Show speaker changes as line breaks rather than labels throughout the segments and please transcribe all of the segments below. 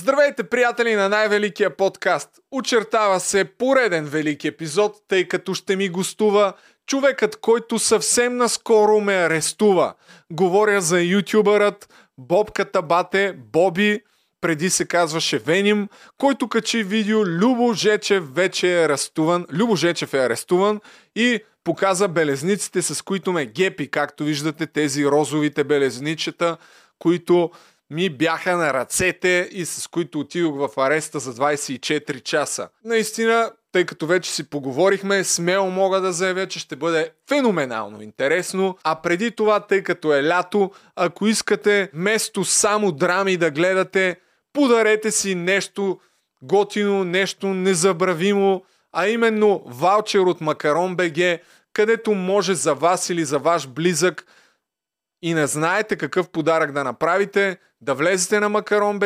Здравейте, приятели на най-великия подкаст! Очертава се пореден велик епизод, тъй като ще ми гостува човекът, който съвсем наскоро ме арестува. Говоря за ютубърът Бобката Бате, Боби, преди се казваше Веним, който качи видео Любо Жечев вече е арестуван. Любо Жечев е арестуван и показа белезниците, с които ме гепи, както виждате тези розовите белезничета, които ми бяха на ръцете и с които отидох в ареста за 24 часа. Наистина, тъй като вече си поговорихме, смело мога да заявя, че ще бъде феноменално интересно. А преди това, тъй като е лято, ако искате место само драми да гледате, подарете си нещо готино, нещо незабравимо, а именно ваучер от Макарон БГ, където може за вас или за ваш близък и не знаете какъв подарък да направите, да влезете на Макарон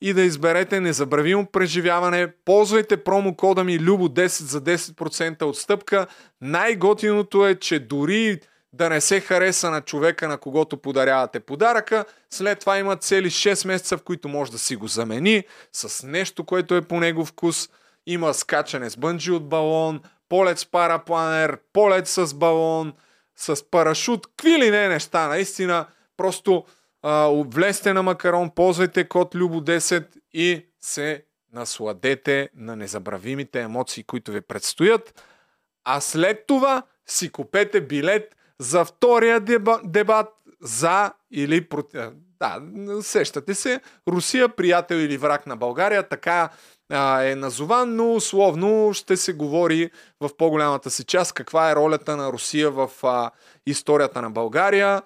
и да изберете незабравимо преживяване. Ползвайте промокода ми Любо10 за 10% отстъпка. Най-готиното е, че дори да не се хареса на човека, на когото подарявате подаръка, след това има цели 6 месеца, в които може да си го замени с нещо, което е по негов вкус. Има скачане с бънджи от балон, полет с парапланер, полет с балон, с парашут, какви ли не неща, наистина. Просто а, влезте на Макарон, ползвайте код Любо10 и се насладете на незабравимите емоции, които ви предстоят. А след това си купете билет за втория деба, дебат за или против. Да, сещате се. Русия, приятел или враг на България, така е назован, но условно ще се говори в по-голямата си част каква е ролята на Русия в историята на България.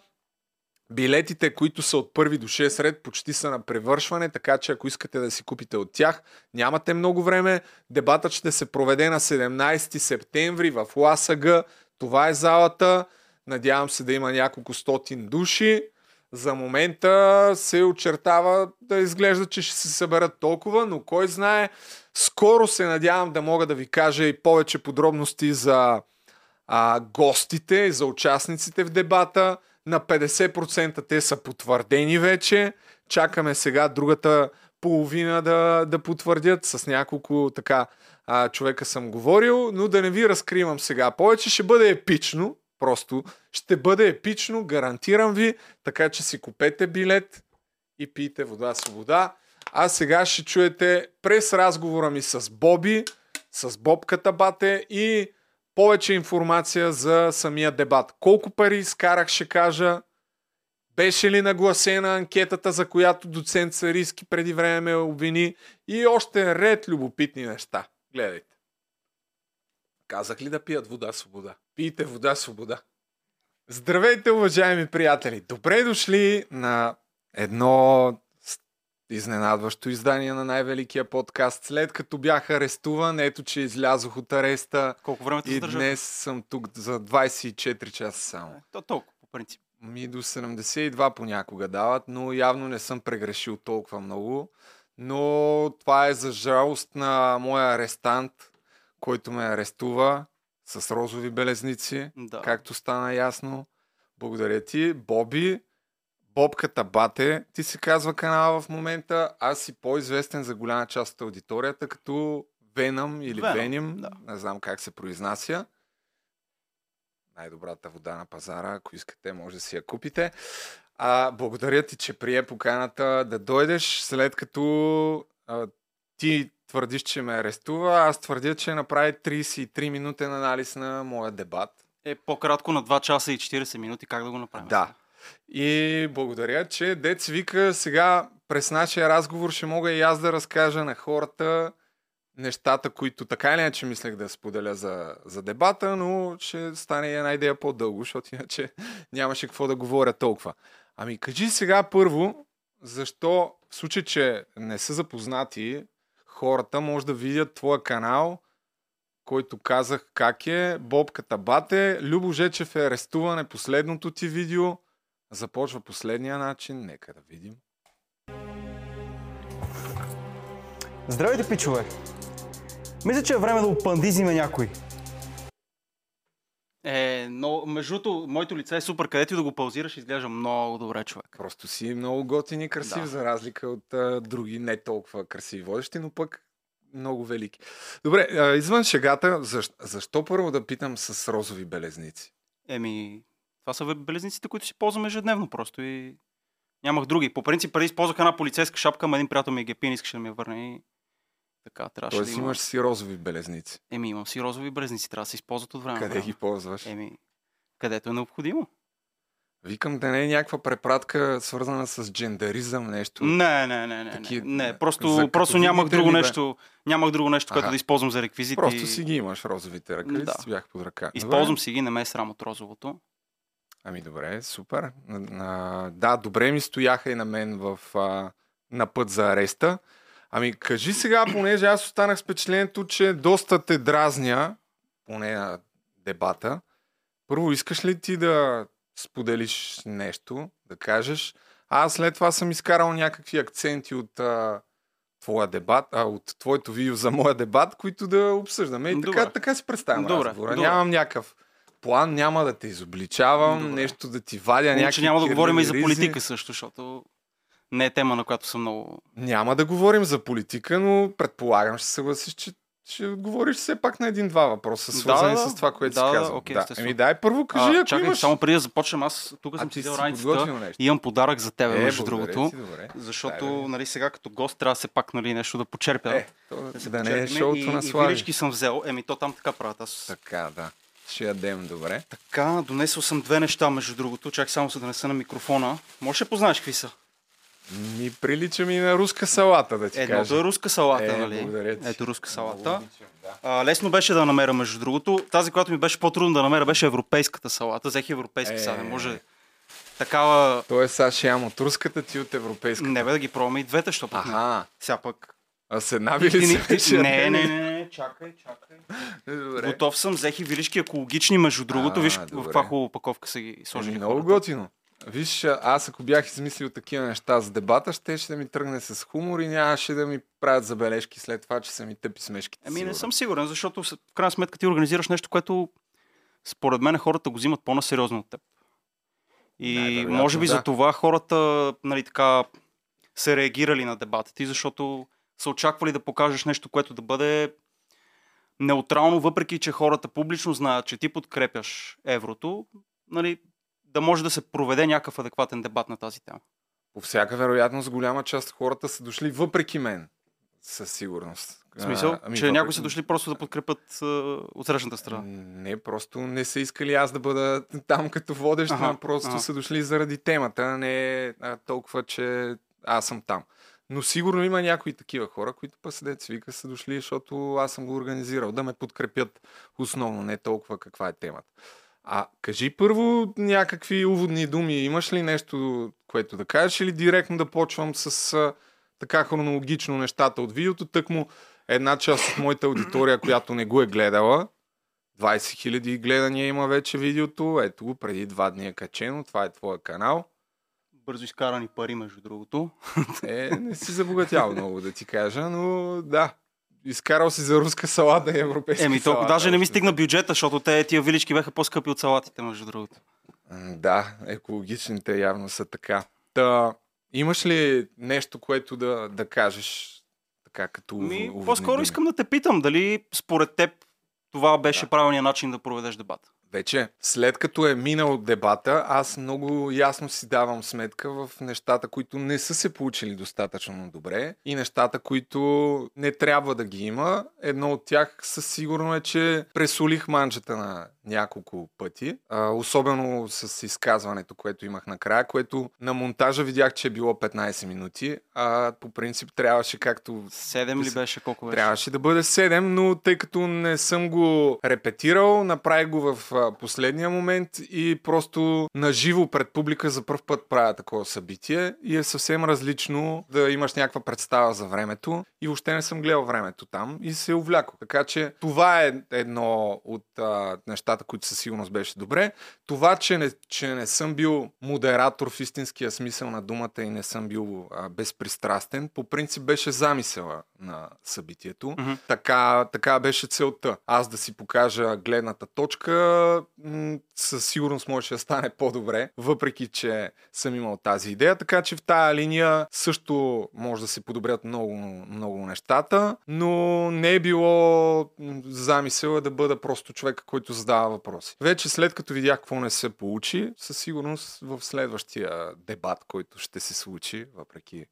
Билетите, които са от първи до 6 ред, почти са на превършване, така че ако искате да си купите от тях, нямате много време. Дебатът ще се проведе на 17 септември в ЛАСАГ. Това е залата. Надявам се да има няколко стотин души. За момента се очертава да изглежда, че ще се съберат толкова, но кой знае. Скоро се надявам да мога да ви кажа и повече подробности за а, гостите за участниците в дебата. На 50% те са потвърдени вече. Чакаме сега другата половина да, да потвърдят. С няколко така а, човека съм говорил, но да не ви разкривам сега. Повече ще бъде епично. Просто ще бъде епично, гарантирам ви, така че си купете билет и пийте вода свобода. А сега ще чуете през разговора ми с Боби, с Бобката Бате и повече информация за самия дебат. Колко пари изкарах, ще кажа. Беше ли нагласена анкетата, за която доцент Сариски преди време ме обвини и още ред любопитни неща. Гледайте. Казах ли да пият вода свобода? Пийте вода свобода. Здравейте, уважаеми приятели! Добре дошли на едно изненадващо издание на най-великия подкаст. След като бях арестуван, ето че излязох от ареста.
Колко време те
И
задържат?
днес съм тук за 24 часа само.
То толкова, по принцип.
Ми до 72 понякога дават, но явно не съм прегрешил толкова много. Но това е за жалост на моя арестант, който ме арестува с розови белезници,
Да.
както стана ясно. Благодаря ти, Боби. Бобката Бате, ти се казва канала в момента. Аз си по-известен за голяма част от аудиторията, като Венъм или
Веном,
Веним.
да.
Не знам как се произнася. Най-добрата вода на пазара, ако искате, може да си я купите. А, благодаря ти, че прие поканата да дойдеш, след като а, ти твърдиш, че ме арестува, аз твърдя, че направи 33 минутен анализ на моя дебат.
Е по-кратко на 2 часа и 40 минути. Как да го направим?
Да. И благодаря, че Дец вика сега през нашия разговор ще мога и аз да разкажа на хората нещата, които така или иначе мислех да споделя за, за дебата, но ще стане една идея по-дълго, защото иначе нямаше какво да говоря толкова. Ами кажи сега първо, защо в случай, че не са запознати, хората може да видят твоя канал, който казах как е, Бобката Бате, Любо Жечев е арестуван е последното ти видео. Започва последния начин, нека да видим.
Здравейте, пичове! Мисля, че е време да опандизиме някой.
Е, но, между другото, моето лице е супер, където и да го паузираш, изглежда много добре, човек.
Просто си много готин и красив,
Да.
за разлика от а, други не толкова красиви водещи, но пък много велики. Добре, а, извън шегата, защо, защо първо да питам с розови белезници?
Еми, това са белезниците, които си ползвам ежедневно просто и нямах други. По принцип, преди използвах една полицейска шапка, ама един приятел ми е гепин, искаше да ми я върне и така, трябваше
Тоест
да има.
имаш си розови белезници.
Еми, имам си розови белезници, трябва да се използват от време.
Къде
време.
ги ползваш?
Еми, където е необходимо.
Викам да не е някаква препратка, свързана с джендаризъм, нещо.
Не, не, не, не.
Таки-
не, не. Просто, просто нямах друго
ли,
нещо. Нямах друго нещо, което
Аха.
да използвам за реквизити.
Просто си ги имаш, розовите ръкавици,
Да.
бях под ръка.
Използвам
Добре.
си ги, не ме е срам от розовото.
Ами добре, супер. А, да, добре ми стояха и на мен в, а, на път за ареста. Ами кажи сега, понеже аз останах с впечатлението, че доста те дразня, поне на дебата. Първо, искаш ли ти да споделиш нещо, да кажеш? А аз след това съм изкарал някакви акценти от а, твоя дебат, а, от твоето видео за моя дебат, които да обсъждаме. И така,
Добре.
така си представям
Добре,
разговора.
добре.
Нямам някакъв план, няма да те изобличавам,
Добре.
нещо да ти вадя, някакви
няма да говорим и за политика също, защото не е тема, на която съм много...
Няма да говорим за политика, но предполагам, ще се съгласиш, че ще отговориш все пак на един-два въпроса, свързани
да,
с това, което
да,
си казал.
окей,
да. Еми дай първо кажи,
а,
ако
чакай,
имаш...
само преди да започнем, аз тук съм си взел раницата.
нещо.
Имам подарък за тебе,
Е,
между другото.
ти, добре.
Защото,
Дай,
нали, сега като гост трябва се пак нали, нещо да почерпя.
Е, то,
да се
да не е шоуто
и,
на
И
Слави.
вилички съм взел. Еми, то там така правят. Аз...
Така, да. Ще ядем, добре.
Така, донесъл съм две неща, между другото. Чак само се да неса на микрофона. Може да познаеш какви са?
Ми прилича ми на руска салата, да ти
Едното
кажа.
е руска салата,
Е,
нали?
благодаря ти.
Ето руска салата.
Много обичам, да.
А, лесно беше да намеря, между другото. Тази, която ми беше по-трудно да намеря, беше европейската салата. Взех европейски
Е.
Не може такава...
Тоест, сега ще ям от руската ти от европейската.
Не бе да ги пробваме и двете, защото пък не.
Аха.
Сега пък...
А с една ви
Ти-
ли се
не, не, не, не, чакай, чакай.
Добре.
Готов съм, взех и вилишки екологични, между другото.
А,
Виж
добре.
в каква хубава опаковка са ги
Ами,
сложили.
много
хората.
готино. Виж, аз ако бях измислил такива неща за дебата, ще, ще да ми тръгне с хумор и нямаше да ми правят забележки след това, че са ми тъпи смешките.
Ами не съм сигурен, защото в крайна сметка ти организираш нещо, което според мен хората го взимат по-насериозно от теб. И
Най-вероятно,
може би
да.
за това хората нали, така, са реагирали на дебата ти, защото са очаквали да покажеш нещо, което да бъде неутрално, въпреки че хората публично знаят, че ти подкрепяш еврото, нали, да може да се проведе някакъв адекватен дебат на тази тема.
По всяка вероятност, голяма част от хората са дошли въпреки мен. Със сигурност.
В смисъл,
А, ами
че някои
въпреки-
са дошли просто да подкрепят а, от срещната страна.
Не, просто не са искали аз да бъда там като водещ,
Аха,
а просто
аха.
са дошли заради темата, не а, толкова, че аз съм там. Но сигурно има някои такива хора, които па седят вика са дошли, защото аз съм го организирал, да ме подкрепят основно, не толкова каква е темата. А кажи първо някакви уводни думи. Имаш ли нещо, което да кажеш или директно да почвам с а, така хронологично нещата от видеото? Тъкмо една част от моята аудитория, която не го е гледала, 20 000 гледания има вече видеото. Ето го, преди два дни е качено. Това е твоя канал.
Бързо изкарани пари, между другото.
Е, не си забогатял много, да ти кажа, но да. Изкарал си за руска салата и европейска
Еми,
салата.
даже не ми стигна бюджета, защото те тия вилички бяха по-скъпи от салатите, между другото.
М, Да, екологичните явно са така. Та, имаш ли нещо, което да, да кажеш така като ув-
Ми,
уводни
по-скоро
думи?
искам да те питам, дали според теб това беше правилният начин да проведеш дебат.
Вече, след като е минал дебата, аз много ясно си давам сметка в нещата, които не са се получили достатъчно добре и нещата, които не трябва да ги има. Едно от тях със сигурно е, че пресолих манджата на няколко пъти, а, особено с изказването, което имах накрая, което на монтажа видях, че е било 15 минути, а по принцип трябваше както
Седем ли
Мисля,
беше? Колко беше?
Трябваше да бъде 7, но тъй като не съм го репетирал, направих го в последния момент и просто наживо пред публика за първ път правя такова събитие и е съвсем различно да имаш някаква представа за времето и въобще не съм гледал времето там и се увляко. Така че това е едно от а, нещата, които със сигурност беше добре. Това, че не, че не съм бил модератор в истинския смисъл на думата и не съм бил а, безпристрастен, по принцип беше замисъла на събитието.
Мгм.
Така, така беше целта. Аз да си покажа гледната точка, със сигурност можеше да стане по-добре, въпреки че съм имал тази идея. Така че в тая линия също може да се подобрят много, много нещата, но не е било замисъла да бъда просто човека, който задава въпроси. Вече след като видях какво не се получи, със сигурност в следващия дебат, който ще се случи, въпреки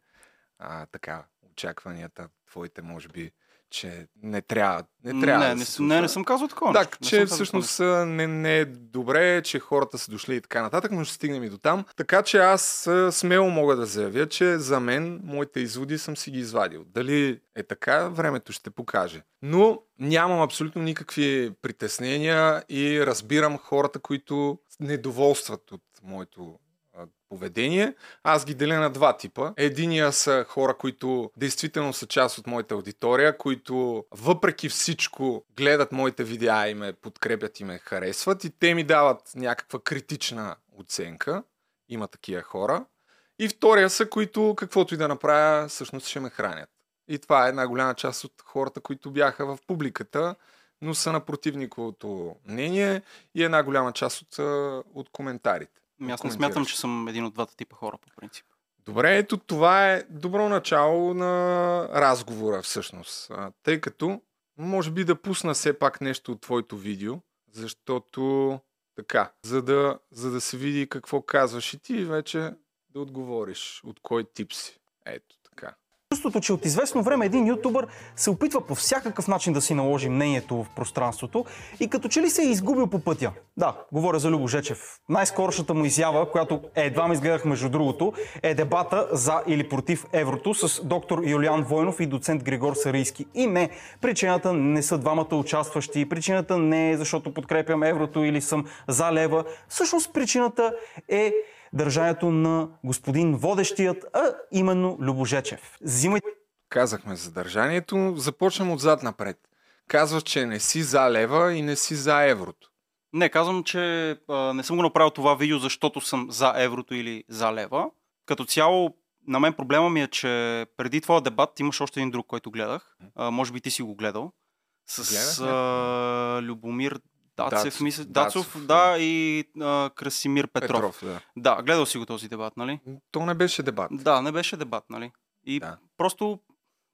а, така очакванията твоите, може би, че не трябва, не трябва
не,
да
не,
се
не, не съм казал такова.
Да.
Не
че всъщност не, не е добре, че хората са дошли и така нататък, но ще стигнем и до там. Така че аз смело мога да заявя, че за мен моите изводи съм си ги извадил. Дали е така, времето ще покаже. Но нямам абсолютно никакви притеснения и разбирам хората, които недоволстват от моето поведение. Аз ги деля на два типа. Единия са хора, които действително са част от моята аудитория, които въпреки всичко гледат моите видеа и ме подкрепят и ме харесват и те ми дават някаква критична оценка. Има такива хора. И втория са, които каквото и да направя, всъщност ще ме хранят. И това е една голяма част от хората, които бяха в публиката, но са на противниковото мнение и една голяма част от, от коментарите.
Аз не смятам, че съм един от двата типа хора, по принцип.
Добре, ето това е добро начало на разговора всъщност. Тъй като може би да пусна все пак нещо от твоето видео, защото така, за да, за да се види какво казваш и ти вече да отговориш от кой тип си. Ето.
Чувството, че от известно време един ютубър се опитва по всякакъв начин да си наложи мнението в пространството и като че ли се е изгубил по пътя. Да, говоря за Любо Жечев. Най-скорошната му изява, която едва ми изгледах между другото, е дебата за или против еврото с доктор Юлиан Войнов и доцент Григор Сарийски. И не, причината не са двамата участващи, причината не е защото подкрепям еврото или съм за лева. Всъщност причината е държанието на господин водещият, а именно Любожечев. Взимайте
Казахме съдържанието, започнем отзад напред. Казваш, че не си за лева и не си за еврото.
Не, казвам, че а, не съм го направил това видео, защото съм за еврото или за лева. Като цяло, на мен проблема ми е, че преди твоя дебат имаш още един друг, който гледах. А, може би ти си го гледал. С а, Любомир Дацев, мисля.
Дацов,
Дацов, да, и а, Красимир Петров.
Петров да.
Да, гледал си го този дебат, нали?
То не беше дебат.
Да, не беше дебат, нали? И
Да.
просто,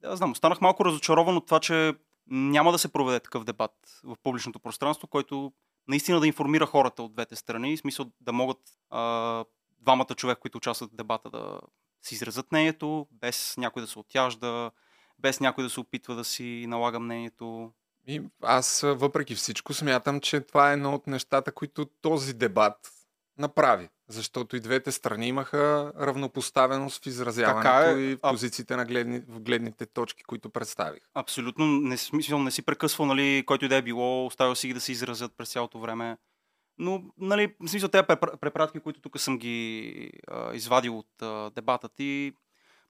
да знам, останах малко разочарован от това, че няма да се проведе такъв дебат в публичното пространство, който наистина да информира хората от двете страни, в смисъл да могат а, двамата човека, които участват в дебата, да си изразят мнението, без някой да се отяжда, без някой да се опитва да си налага мнението.
И аз, въпреки всичко, смятам, че това е едно от нещата, които този дебат направи. Защото и двете страни имаха равнопоставеност в изразяването
Така е.
и в
А-
позициите на гледни, в гледните точки, които представих.
Абсолютно не, смисъл, не си прекъсвал, нали, който и да е било, оставил си ги да се изразят през цялото време. Но, нали, в смисъл, тези препра- препратки, които тук съм ги а, извадил от а, дебата ти,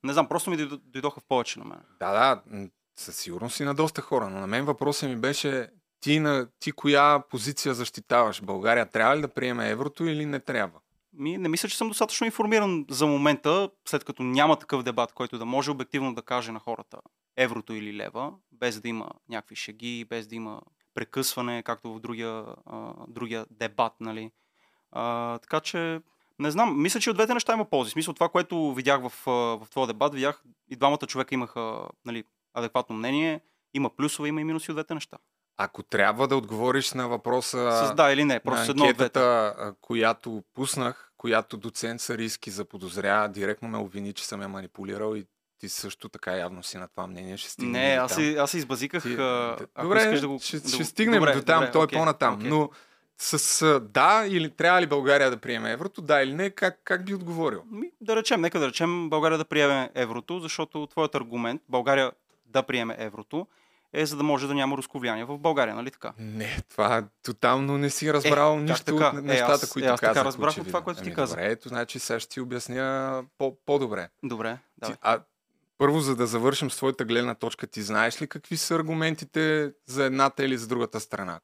не знам, просто ми дойдо- дойдоха в повече на мен.
Да, да, със сигурност и на доста хора, но на мен въпросът ми беше ти, на, ти коя позиция защитаваш? България трябва ли да приеме еврото или не трябва?
Ми, не мисля, че съм достатъчно информиран за момента, след като няма такъв дебат, който да може обективно да каже на хората еврото или лева, без да има някакви шеги, без да има прекъсване, както в другия, а, другия дебат, нали. А, така че, не знам, мисля, че от двете неща има ползи. Смисъл това, което видях в, в твоя дебат, видях и двамата човека имаха нали, адекватно мнение, има плюсове, има и минуси от двете неща.
Ако трябва да отговориш на въпроса
С да или не, просто
на
едно двете.
анкетата, а, която пуснах, която доцент Сариски заподозря, директно ме обвини, че съм я манипулирал и ти също така явно си на това мнение. Ще стигнем
Не,
и
аз се, аз избазиках.
Ти-
ако
Добре,
искаш да го,
ще,
да
ще стигнем
добре,
до там,
добре,
той е по-натам.
окей.
Но с да или трябва ли България да приеме еврото, да или не, как, как би отговорил?
Ми, да речем, нека да речем България да приеме еврото, защото твоят аргумент България да приеме еврото е за да може да няма руско влияние в България, нали така?
Не, това тотално не си разбрал
Е,
нищо
така?
от
Е,
нещата,
аз-
които
е, аз така
казах.
разбрах от това, което ти
Ами,
каза.
Добре, ето, значи сега ще ти обясня по- по-добре.
Добре, да.
а, първо, за да завършим с твоята гледна точка, ти знаеш ли какви са аргументите за едната или за другата страна?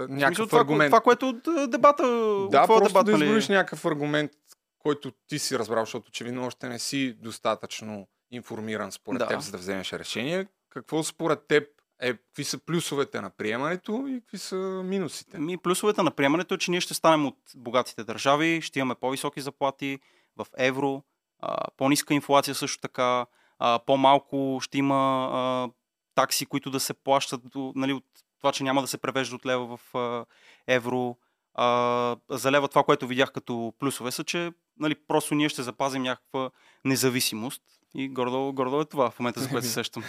Някакъв
това,
аргумент.
това, което от дебата, от
да,
твоя
просто
дебат,
да
нали?
избориш някакъв аргумент, който ти си разбрал, защото очевидно още не си достатъчно информиран според
Да.
теб, за да вземеш решение. какво според теб е, какви са плюсовете на приемането и какви са минусите?
Ми, плюсовете на приемането е, че ние ще станем от богатите държави, ще имаме по-високи заплати в евро, а, по-ниска инфлация също така, а, по-малко ще има а, такси, които да се плащат нали, от това, че няма да се превежда от лева в а, евро. А, за лева това, което видях като плюсове са, че нали, просто ние ще запазим някаква независимост. И гордо, гордо е това в момента, за което се сещам.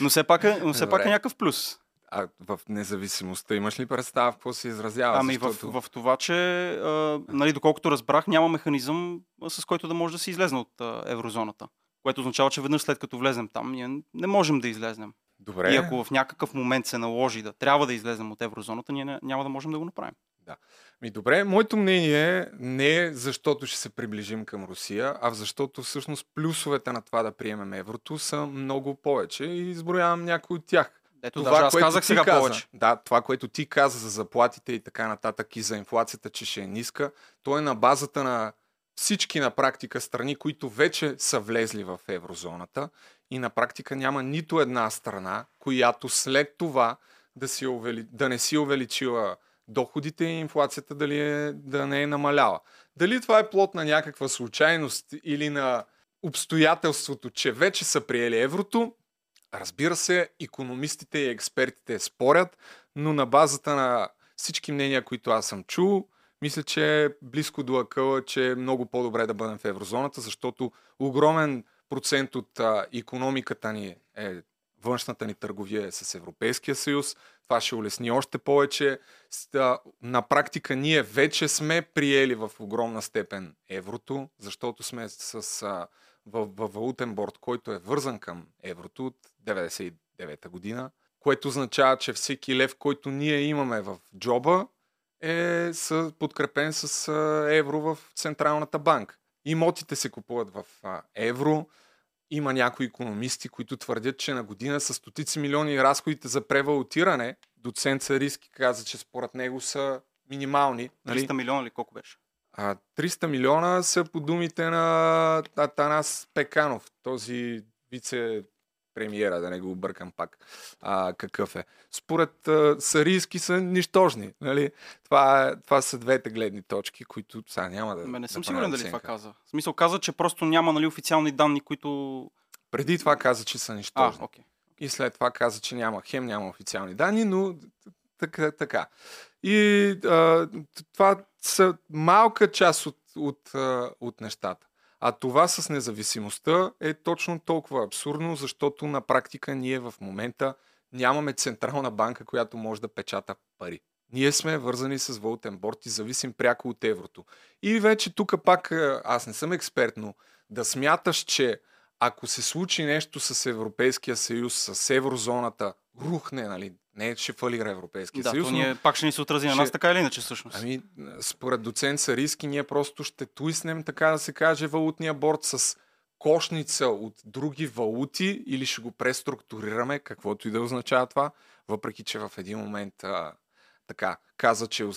но все пак е, но все пак е някакъв плюс.
А в независимостта имаш ли представа какво се изразява?
Ами
Защото...
в, в това, че а, нали, доколкото разбрах, няма механизъм, с който да може да се излезне от а, еврозоната. Което означава, че веднъж след като влезем там, ние не можем да излезнем.
Добре.
И ако в някакъв момент се наложи да трябва да излезем от еврозоната, ние не, няма да можем да го направим.
Ми добре, моето мнение не е защото ще се приближим към Русия, а защото всъщност плюсовете на това да приемем еврото са много повече и изброявам някои от тях.
Ето, това, даже аз казах сега
каза,
повече.
Да, това, което ти каза за заплатите и така нататък и за инфлацията, че ще е ниска, то е на базата на всички на практика страни, които вече са влезли в еврозоната и на практика няма нито една страна, която след това да, си увели... да не си увеличила доходите и инфлацията дали е, да не е намаляла. Дали това е плод на някаква случайност или на обстоятелството, че вече са приели еврото, разбира се, економистите и експертите спорят, но на базата на всички мнения, които аз съм чул, мисля, че е близко до акъла, че е много по-добре да бъдем в еврозоната, защото огромен процент от а, економиката ни е външната ни търговия е с Европейския съюз. Това ще улесни още повече. На практика ние вече сме приели в огромна степен еврото, защото сме с, а, в, в валутен борт, който е вързан към еврото от 99-та година, което означава, че всеки лев, който ние имаме в джоба, е подкрепен с евро в Централната банка. Имотите се купуват в евро. Има някои економисти, които твърдят, че на година са стотици милиони разходите за превалутиране. Доцент Цариски каза, че според него са минимални.
300 милиона ли колко беше?
А 300 милиона са по думите на Атанас Пеканов, този вице премиера, да не го объркам пак. А, какъв е? Според а, Сарийски са нищожни. Нали? Това, това са двете гледни точки, които сега няма да.
Ме не съм
да
сигурен дали това каза. В смисъл каза, че просто няма нали, официални данни, които...
Преди това каза, че са
А,
нищожни.
окей.
И след това каза, че няма хем, няма официални данни, но така. така. И а, това са малка част от, от, а, от нещата. А това с независимостта е точно толкова абсурдно, защото на практика ние в момента нямаме централна банка, която може да печата пари. Ние сме вързани с валутен борт и зависим пряко от еврото. И вече тук пак, а, аз не съм експерт, но да смяташ, че ако се случи нещо с Европейския съюз, с еврозоната, рухне, нали? Не, че фалира Европейския
Да,
съюз, но
ние пак ще ни се отрази на
ще-
нас, така или иначе всъщност.
Ами, според доцент Сариски, ние просто ще туиснем, така да се каже, валутния борт с кошница от други валути или ще го преструктурираме, каквото и да означава това, въпреки че в един момент а, така каза, че,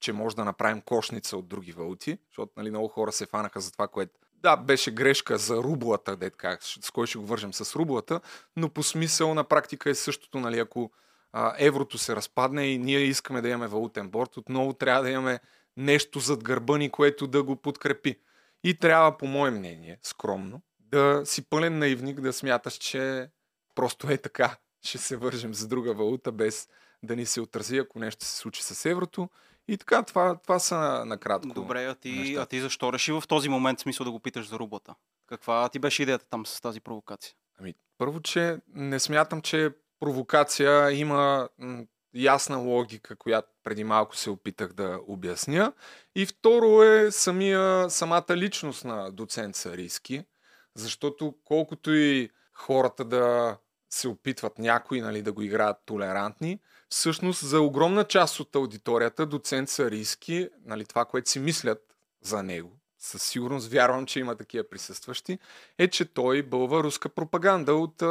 че може да направим кошница от други валути, защото нали, много хора се фанаха за това, което да, беше грешка за рублата, дет как, с кой ще го вържем с рублата, но по смисъл на практика е същото, нали, ако а, еврото се разпадне и ние искаме да имаме валутен борт, отново трябва да имаме нещо зад гърба ни, което да го подкрепи. И трябва, по мое мнение, скромно, да си пълен наивник, да смяташ, че просто е така. Ще се вържем за друга валута, без да ни се отрази, ако нещо се случи с еврото. И така, това, това са на- накратко.
Добре, а ти,
нещата.
а ти защо реши в този момент смисъл да го питаш за рублата? Каква ти беше идеята там с тази провокация?
Ами, първо, че не смятам, че провокация има ясна логика, която преди малко се опитах да обясня. И второ е самия, самата личност на доцент Сариски, защото колкото и хората да се опитват някои нали, да го играят толерантни, всъщност за огромна част от аудиторията доцент Сариски, нали, това, което си мислят за него, със сигурност вярвам, че има такива присъстващи, е, че той бълва руска пропаганда от,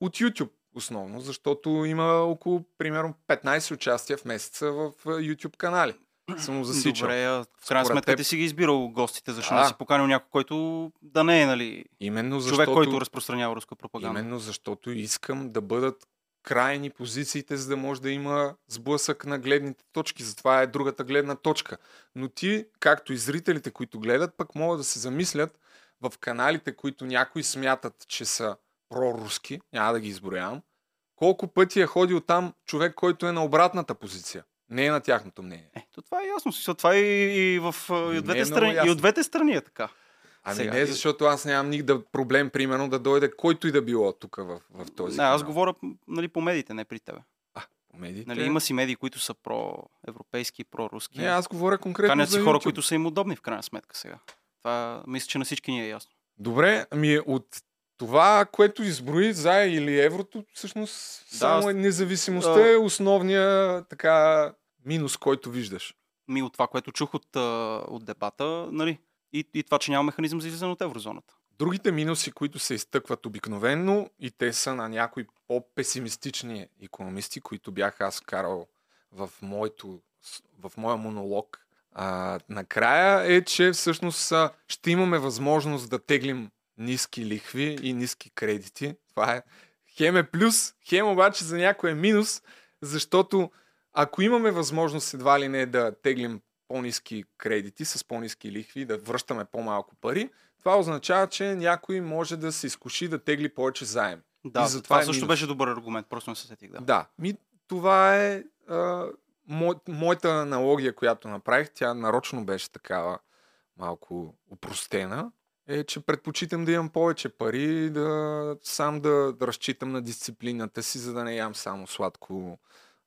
от YouTube основно, защото има около примерно 15 участия в месеца в а, YouTube канали. съм засичал.
Добре, в крайна сметка
теб-
ти си ги избирал гостите, защо
Да.
не си поканил някой, който да не е, нали,
Именно защото,
човек, който разпространява руска пропаганда.
именно защото искам да бъдат крайни позициите, за да може да има сблъсък на гледните точки. Затова е другата гледна точка. Но ти, както и зрителите, които гледат, пък могат да се замислят в каналите, които някои смятат, че са проруски, няма да ги изброявам, колко пъти е ходил там човек, който е на обратната позиция. Не е на тяхното мнение.
Е, то това е ясно. Това е и, и, в, а, и,
Не е
от двете
много
страни, и от двете страни е така.
Ами
Сега,
не, защото аз нямам никакъв проблем, примерно, да дойде който и да било тук в, в този
Не, аз
канал.
говоря нали, по медиите, не при тебе.
По медиите.
Нали, има си медии, които са проевропейски, проруски.
Не, аз говоря конкретно
Канят
за
си хора,
YouTube.
които са им удобни в крайна сметка сега. Това мисля, че на всички ни е ясно.
Добре, ами от това, което изброи за или еврото, всъщност
Да,
само е независимостта е основния така минус, който виждаш.
Ми от това, което чух от, а, от дебата, нали, и, и това, че няма механизъм за излизане от еврозоната.
Другите минуси, които се изтъкват обикновенно и те са на някои по-песимистични економисти, които бях аз карал в, моето, в моя монолог, а, накрая е, че всъщност а, ще имаме възможност да теглим ниски лихви и ниски кредити. Това е хем е плюс, хем обаче за някой е минус, защото ако имаме възможност едва ли не да теглим по-низки кредити с по-низки лихви, да връщаме по-малко пари, това означава, че някой може да се изкуши да тегли повече заем.
Да,
И затова
това
е
също
минус.
беше добър аргумент, просто не се сетих. Да.
Да, ми, това е а, мо, моята аналогия, която направих. Тя нарочно беше такава малко упростена. Е, че предпочитам да имам повече пари, да сам да, да разчитам на дисциплината си, за да не ям само сладко,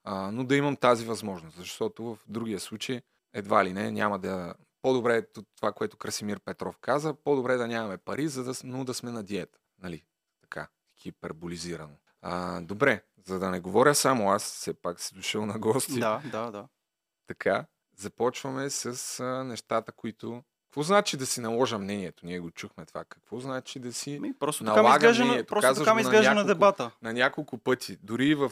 а, но да имам тази възможност, защото в другия случай едва ли не няма да... По-добре е това, което Красимир Петров каза, по-добре е да нямаме пари, за да, но да сме на диета. Нали? Така, хиперболизирано. А, добре, за да не говоря само аз, все пак си дошъл на гости.
Да, да, да.
Така, започваме с а, нещата, които... Какво значи да си наложа мнението? Ние го чухме това. Какво значи да си
Ми, просто така
Налага
изглежда, на,
мнението.
просто
Казваш
така ми
на
изглежда на
няколко-
дебата.
на няколко пъти? Дори в...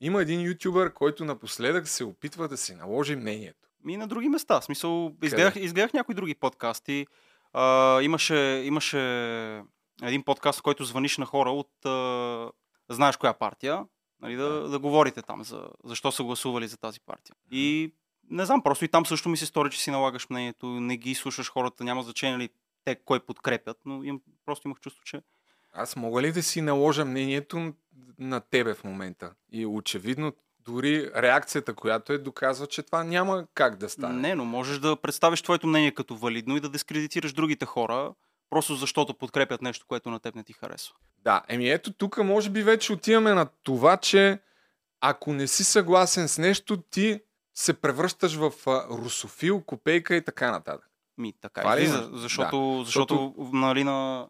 Има един ютубър, който напоследък се опитва да си наложи мнението.
Ми на други места. В смисъл, изгледах, изгледах някои други подкасти. А, имаше, имаше един подкаст, в който звъниш на хора от а, знаеш коя партия, нали, да,
Да.
да говорите там за защо са гласували за тази партия. И не знам, просто и там също ми се стори, че си налагаш мнението, не ги слушаш хората, няма значение ли те кой подкрепят, но им, просто имах чувство, че
Аз мога ли да си наложа мнението на тебе в момента? И очевидно, дори реакцията, която е, доказва, че това няма как да стане.
Не, но можеш да представиш твоето мнение като валидно и да дискредитираш другите хора, просто защото подкрепят нещо, което на теб не ти харесва.
Да, еми ето тук може би вече отиваме на това, че ако не си съгласен с нещо, ти се превръщаш в русофил, копейка и така нататък.
Ми, така
Това ли
излиза,
имаш?
защото, защото нали, на,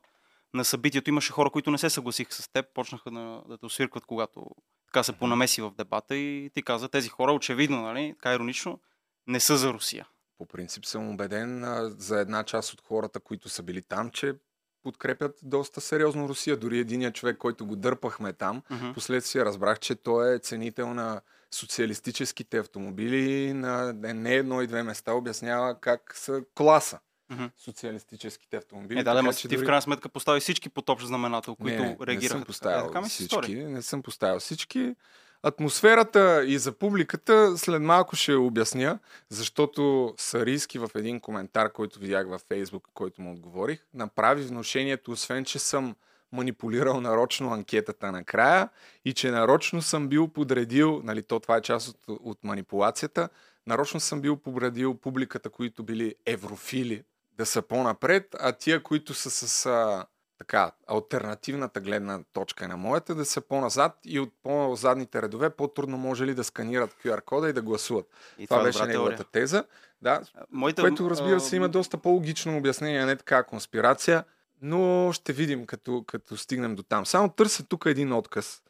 на събитието имаше хора, които не се съгласиха с теб, почнаха да, да те освиркват, когато така се понамеси в дебата и ти каза, тези хора очевидно, нали, така иронично, не са за Русия.
По принцип съм убеден а, за една част от хората, които са били там, че подкрепят доста сериозно Русия. Дори единият човек, който го дърпахме там,
Мгм.
Последствие разбрах, че той е ценител на социалистическите автомобили на не едно и две места обяснява как са класа
Мгм.
социалистическите автомобили.
Е, да, да, ти в
дори-
крайна сметка постави всички под общ знаменател, които
не,
реагираха.
Не съм поставил
Е, така
всички. Не съм поставил всички. Атмосферата и за публиката след малко ще обясня, защото Сарийски в един коментар, който видях във Фейсбук, който му отговорих, направи вношението, освен че съм манипулирал нарочно анкетата накрая и че нарочно съм бил подредил, нали, то това е част от, от манипулацията, нарочно съм бил подредил публиката, които били еврофили, да са по-напред, а тия, които са с а, така, алтернативната гледна точка на моята, да са по-назад и от по-задните редове по-трудно може ли да сканират QR кода и да гласуват.
И
това
е
беше неговата теза. Да,
Моите,
което разбира се има доста по-логично обяснение, а не така конспирация, но ще видим като, като стигнем до там. Само търся тук един отказ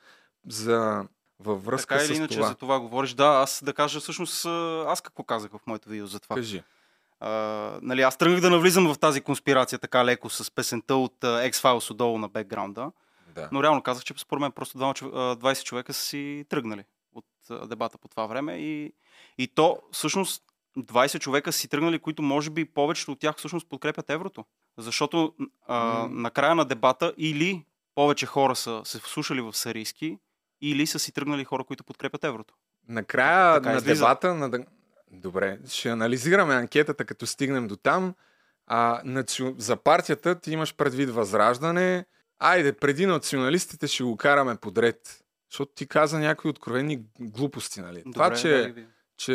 за във връзка
Така или иначе
това.
за това говориш. Да, аз да кажа всъщност, аз какво казах в моето видео за това.
Кажи.
А, нали, аз тръгнах да навлизам в тази конспирация така леко с песента от X-Files отдолу на бекграунда,
Да.
но реално казах, че според мен просто двама чов- а, 20 човека са си тръгнали от дебата по това време и, и то всъщност 20 човека си тръгнали, които може би повечето от тях всъщност подкрепят еврото. Защото а,
М.
на края на дебата или повече хора са се вслушали в сарийски, или са си тръгнали хора, които подкрепят еврото.
Накрая
Така
на
излиза.
дебата, на... добре, ще анализираме анкетата, като стигнем до там. А, наци... За партията ти имаш предвид възраждане. Айде, преди националистите ще го караме подред. Защото ти каза някои откровени глупости, нали? Това,
Добре,
че,
да ги видим.
че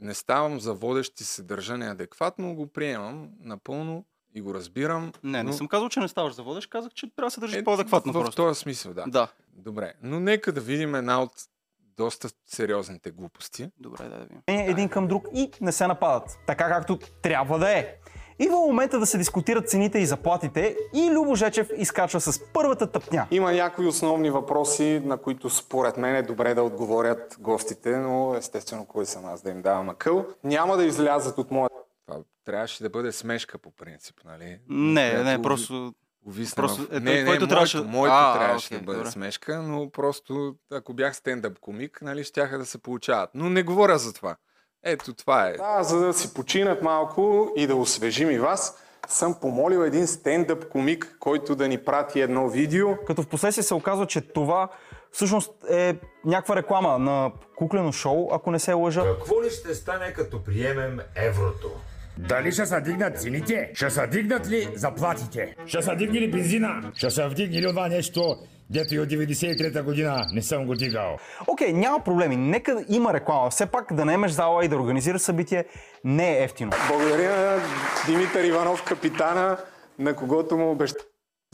не ставам за водещи се държа неадекватно, го приемам напълно и го разбирам.
Не, не
но...
съм казал, че не ставаш за водещ, казах, че трябва да се държиш
Е,
по-адекватно
в, в този смисъл, да.
Да.
Добре, но нека да видим една от доста сериозните глупости.
Добре, да, да видим.
мнение един към друг и не се нападат. Така както трябва да е. Идва момента да се дискутират цените и заплатите и Любо Жечев изкачва с първата тъпня.
Има някои основни въпроси, на които според мен е добре да отговорят гостите, но естествено кой съм аз да им давам акъл. Няма да излязат от моя... Трябваше да бъде смешка по принцип, нали?
Не,
Която
не, просто...
Увисна
просто- е,
не, не, моето,
трябваше-
моето
А,
трябваше
окей,
да бъде
добре.
смешка, но просто ако бях стендъп комик, нали, щяха да се получават. Но не говоря за това. Ето това е. Да, за да си починат малко и да освежим и вас, съм помолил един стендъп комик, който да ни прати едно видео.
Като в последствие се оказва, че това всъщност е някаква реклама на куклено шоу, ако не се лъжа.
Какво ли ще стане като приемем еврото?
Дали ще се дигнат цените? Ще се дигнат ли заплатите? Ще се дигне ли бензина? Ще се вдигне ли това нещо, дето и от 93-та година не съм го дигал?
Окей, няма проблеми. Нека има реклама. Все пак да наемеш зала и да организираш събитие не е ефтино.
Благодаря на Димитър Иванов, капитана, на когото му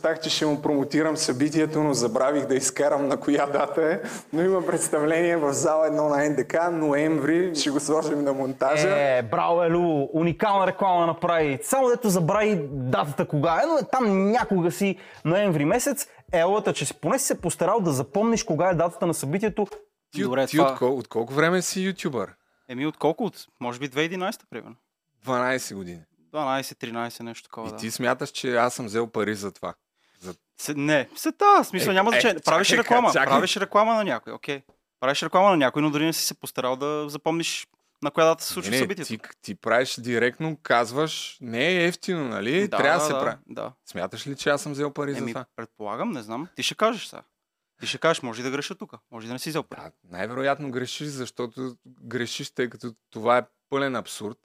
обещах, че ще му промотирам събитието, но забравих да изкарам на коя дата е. Но има представление в зала 1 на НДК, ноември, ще го сложим на монтажа.
Е, браво, Елу, уникална реклама направи. Само дето забрави датата кога е, но е там някога си ноември месец. Елата, че си поне си се постарал да запомниш кога е датата на събитието.
Ти,
Добре,
ти
това-
от, кол, от колко време си ютубър?
Еми от колко? От, може би 2011 примерно.
12 години.
12-13, нещо такова.
И
да.
ти смяташ, че аз съм взел пари за това. За...
Се, не, се да, смисъл
Е,
няма
е,
значение. правиш
чакай,
реклама,
чакай.
правиш реклама на някой, окей. Правиш реклама на някой, но дори не си се постарал да запомниш на коя дата се случва
Не,
събитието.
ти, ти правиш директно, казваш, не е ефтино, нали?
да,
Трябва да, се
да,
прави.
Да.
Смяташ ли, че аз съм взел пари за
Еми,
това?
предполагам, не знам. Ти ще кажеш сега. Ти ще кажеш, може и да греша тук. Може и да не си взел пари.
Да, най-вероятно грешиш, защото грешиш, тъй като това е пълен абсурд.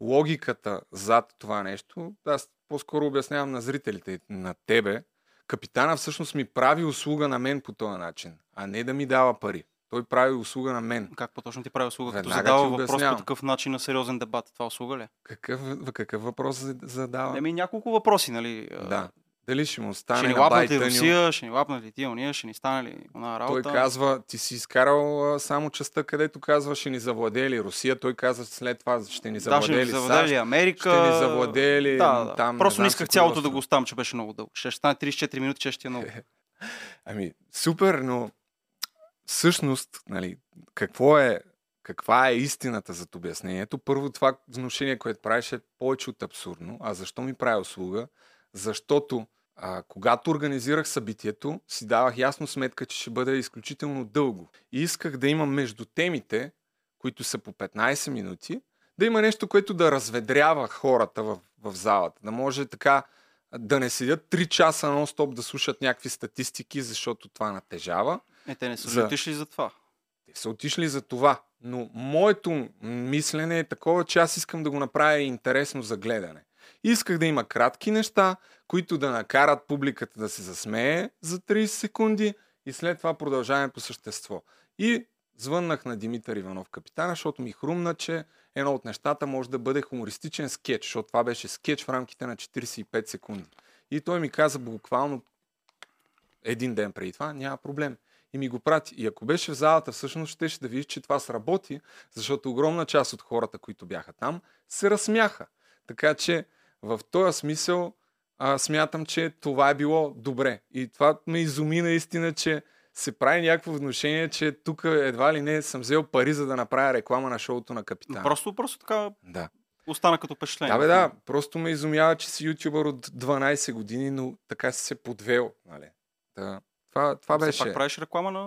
Логиката зад това нещо, аз по-скоро обяснявам на зрителите, на тебе. Капитана всъщност ми прави услуга на мен по този начин, а не да ми дава пари. Той прави услуга на мен.
Как по-точно ти прави услуга? Като
Веднага
задава
ти
въпрос по такъв начин на сериозен дебат. Това услуга ли? е?
Какъв, какъв въпрос за- задава?
Еми няколко въпроси, нали?
да. Дали ще му стане
Ще ни
на
лапнат ли? Русия, ще ни лапнат ли тия уния, ще ни стане ли она
Той
работа?
казва, ти си изкарал а, само частта, където казва, ще ни завладее ли Русия. Той казва след това, ще ни
да, ще ни
ли
завладее ли
САЩ.
Америка.
ще ни завладее ли
да, да.
там, не
Просто не
си
исках цялото да го оставам, че беше много дълго. Ще стане 34 минути, че ще е много.
Ами, супер, но всъщност, нали, какво е, каква е истината за обяснението? Първо, това внушение, което правиш е повече от абсурдно. А защо ми прави услуга? Защото а, когато организирах събитието, си давах ясно сметка, че ще бъде изключително дълго. И исках да има между темите, които са по 15 минути, да има нещо, което да разведрява хората в, в залата. Да може така да не седят 3 часа нон-стоп да слушат някакви статистики, защото това натежава.
Е, те не са
за...
отишли за това.
Те са отишли за това. Но моето мислене е такова, че аз искам да го направя интересно за гледане. Исках да има кратки неща, които да накарат публиката да се засмее за 30 секунди и след това продължаваме по същество. И звъннах на Димитър Иванов капитана, защото ми хрумна, че едно от нещата може да бъде хумористичен скетч, защото това беше скетч в рамките на 45 секунди. И той ми каза буквално един ден преди това, няма проблем. И ми го прати. И ако беше в залата, всъщност щеше да видиш, че това сработи, защото огромна част от хората, които бяха там, се разсмяха. Така че в този смисъл а, смятам, че това е било добре. И това ме изуми наистина, че се прави някакво внушение, че тук едва ли не съм взел пари, за да направя реклама на шоуто на капитана.
Просто, просто така
Да.
остана като впечатление.
Да, бе, да. Просто ме изумява, че си ютубър от 12 години, но така си се подвел. Нали? Да. Това, това
Все
беше.
пак правиш реклама на,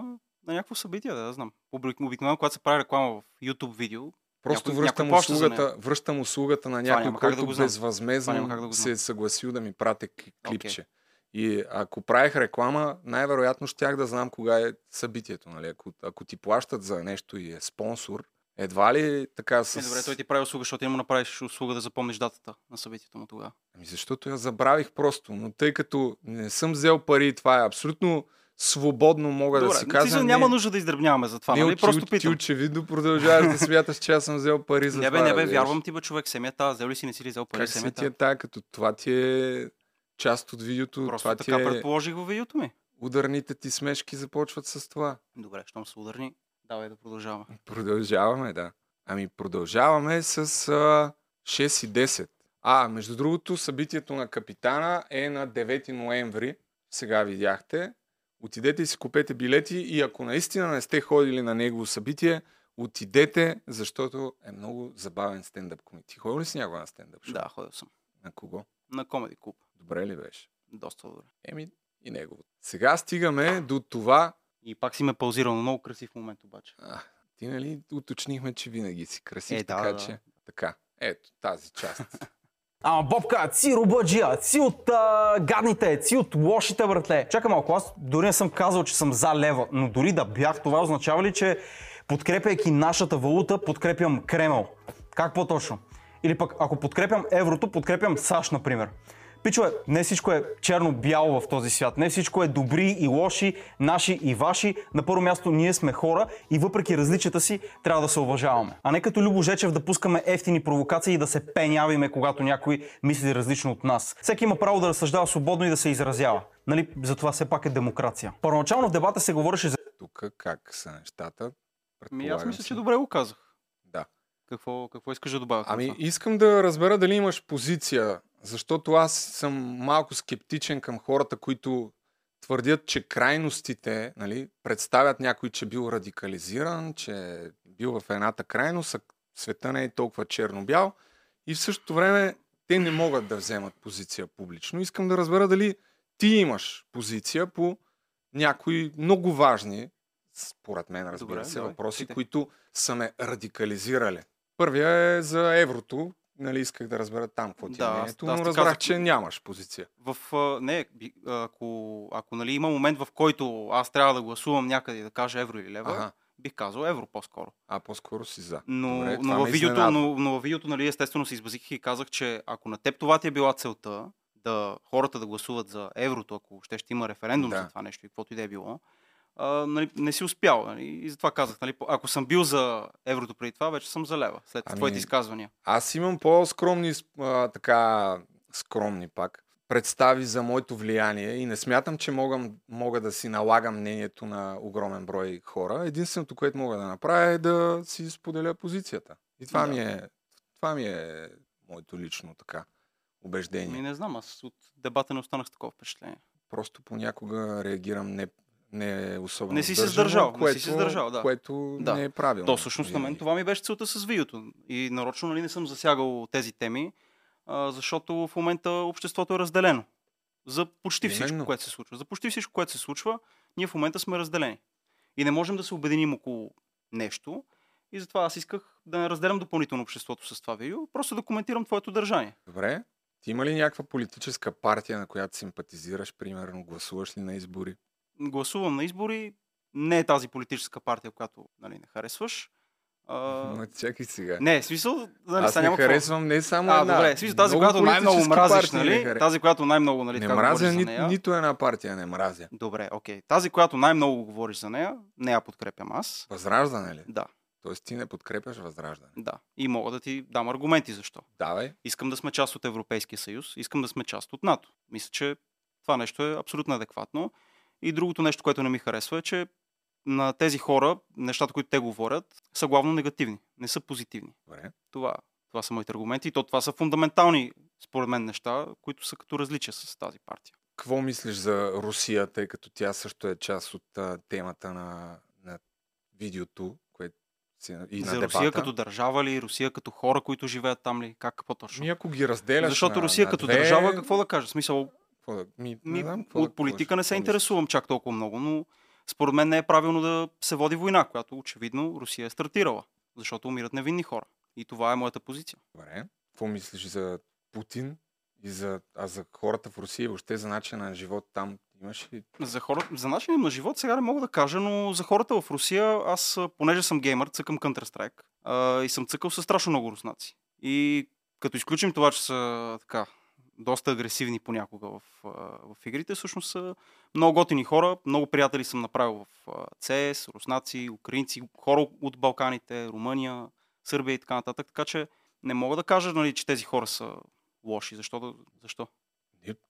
на някакво събитие, да, да знам. Обик- Обикновено, когато се прави реклама в YouTube видео,
Просто
Някой-
връщам,
някой
услугата, връщам услугата на някой,
да
който.
Това
безвъзмезно
да го
се е съгласил да ми прате клипче. И ако правих реклама, най-вероятно щях да знам кога е събитието. Нали? Ако, ако ти плащат за нещо и е спонсор, едва ли така с...
Е, добре, той ти прави услуга, защото му направиш услуга да запомниш датата на събитието му тогава.
Ами защото я забравих просто. Но тъй като не съм взел пари това е абсолютно свободно, мога
Добре,
да си кажа.
смисъл, няма нужда да издръбняваме за това,
не,
нали?
ти,
Просто
ти
питам.
очевидно продължаваш да смяташ, че аз съм взел пари за
Не бе,
това.
не бе,
разбираш.
вярвам ти, бе, човек, семията, взел ли си, не си ли взел пари
Как се ти
семията?
е тая, като това ти е част от видеото,
Просто
това
така
ти е...
предположих във видеото ми.
Ударните ти смешки започват с това.
Добре, щом се ударни, давай да продължаваме.
Продължаваме, да. Ами продължаваме с а, 6 и 10. А, между другото, събитието на капитана е на 9 ноември. Сега видяхте. Отидете и си купете билети и ако наистина не сте ходили на негово събитие, отидете, защото е много забавен стендъп комик. Ти ходил ли си някога на стендъп? шоу?
Да, ходил съм.
На кого?
На Комеди Клуб.
Добре ли беше?
Доста добре.
Еми и негово. Сега стигаме до това.
И пак си ме паузирал на много красив момент обаче.
А, ти нали уточнихме, че винаги си красив,
Е, да,
така
да.
че... Така, ето тази част.
Ама Бобка, си рубаджия, си от а, гадните, си от лошите, братле. Чакай малко, аз дори не съм казал, че съм за лева, но дори да бях, това означава ли, че подкрепяйки нашата валута, подкрепям Кремъл? Как по-точно? Или пък, ако подкрепям еврото, подкрепям САЩ, например. Пичове, не всичко е черно-бяло в този свят. Не всичко е добри и лоши, наши и ваши. На първо място ние сме хора и въпреки различията си трябва да се уважаваме. А не като Любо Жечев да пускаме ефтини провокации и да се пенявиме, когато някой мисли различно от нас. Всеки има право да разсъждава свободно и да се изразява. Нали, затова все пак е демокрация. Първоначално в дебата се говореше за
Тук как са нещата?
Ми, аз мисля, че добре го казах.
Да.
Какво, какво искаш да добавя?
Ами
това?
искам да разбера дали имаш позиция, защото аз съм малко скептичен към хората, които твърдят, че крайностите нали, представят някой, че бил радикализиран, че бил в едната крайност, а света не е толкова черно-бял и в същото време те не могат да вземат позиция публично. Искам да разбера дали ти имаш позиция по някои много важни, според мен, разбира
Добре,
се,
давай,
въпроси,
питай.
които са ме радикализирали. Първия е за еврото. Нали, исках да разбера там какво ти
Да,
е мнението, но разбрах,
казах-
че нямаш позиция.
в, а, не, ако, ако нали, има момент, в който аз трябва да гласувам някъде и да кажа евро или лева,
Ага.
бих казал евро по-скоро.
А по-скоро си за.
Но,
Добре,
но, във видеото, но, но във видеото, нали, естествено се избазиках и казах, че ако на теб това ти е била целта, да хората да гласуват за еврото, ако ще, ще има референдум
Да.
за това нещо и каквото и да е било, а, нали, не си успял. Нали, и затова казах, нали, ако съм бил за еврото преди това, вече съм за лева, след
Ами,
твоите изказвания.
Аз имам по-скромни, а, така, скромни пак, представи за моето влияние и не смятам, че мога, мога да си налагам мнението на огромен брой хора. Единственото, което мога да направя е да си споделя позицията. И това,
Да.
ми, е, това ми е моето лично така убеждение.
Ми не знам, аз от дебата не останах с такова впечатление.
Просто понякога реагирам не, не особено
Не си се
сдържано,
сдържал, не
което,
си се сдържал, да.
което
Да.
не е правилно.
То всъщност на мен това ми беше целта с видеото. И нарочно нали, не съм засягал тези теми, а, защото в момента обществото е разделено. За почти всичко,
Именно.
което се случва. За почти всичко, което се случва, ние в момента сме разделени. И не можем да се обединим около нещо. И затова аз исках да не разделям допълнително обществото с това видео, просто да коментирам твоето държание.
Добре. Ти има ли някаква политическа партия, на която симпатизираш, примерно, гласуваш ли на избори?
Гласувам на избори, не е тази политическа партия, която нали, не харесваш. А,
Ма, чакай сега.
не, смисъл, нали,
Аз не
няма какво.
харесвам не само
А,
една.
добре, смисъл, тази, която най-много мразиш, нали? Тази, която най-много, нали,
Не мразя ни,
нея.
нито една партия, не мразя.
Добре, окей. Тази, която най-много говориш за нея, не я подкрепям аз.
Възраждане ли?
Да,
Тоест ти не подкрепяш възраждане.
да. И мога да ти дам аргументи защо.
Давай.
Искам да сме част от Европейския съюз, искам да сме част от НАТО. Мисля, че това нещо е абсолютно адекватно. И другото нещо, което не ми харесва е, че на тези хора, нещата, които те говорят, са главно негативни, не са позитивни.
Добре.
Това, това са моите аргументи. И то това са фундаментални, според мен, неща, които са като различия с тази партия.
Какво мислиш за Русия, тъй като тя също е част от а, темата на, на видеото, което си, и на
за
дебата?
Русия като държава ли, Русия като хора, които живеят там ли, как по-точно?
Ми ако ги разделяш
Защото
на,
Русия
на
като
две,
държава, какво да кажа? В Смисъл,
Какво да... Ми,
ми,
знам, какво
от
да-
политика не се интересувам чак толкова много, но според мен не е правилно да се води война, която очевидно Русия е стартирала. защото умират невинни хора. И това е моята позиция.
Добре. Какво мислиш за Путин и за, а за хората в Русия и въобще за начина на живот там? Имаш ли?
За, хора, за начина на живот сега не мога да кажа, но за хората в Русия, аз, понеже съм геймър, цъкам Counter-Strike а, и съм цъкал с страшно много руснаци. И като изключим това, че са така, доста агресивни понякога в, в игрите, всъщност са много готини хора. Много приятели съм направил в CS, руснаци, украинци, хора от Балканите, Румъния, Сърбия и така нататък. Така че не мога да кажа, нали, че тези хора са лоши. Защо? Защо?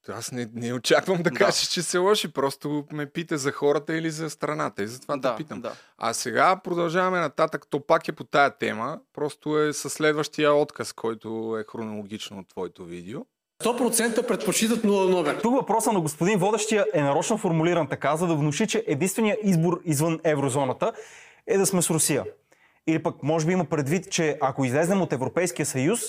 Аз не, не очаквам да
Да.
кажеш, че се лоши. Просто ме пита за хората или за страната. И затова
да,
те питам.
да.
А сега продължаваме нататък. То пак е по тая тема. Просто е със следващия отказ, който е хронологично от твоето видео.
100% предпочитат 0
Тук въпросът на господин водещия е нарочно формулиран така, за да внуши, че единственият избор извън еврозоната е да сме с Русия. Или пък може би има предвид, че ако излезнем от Европейския съюз,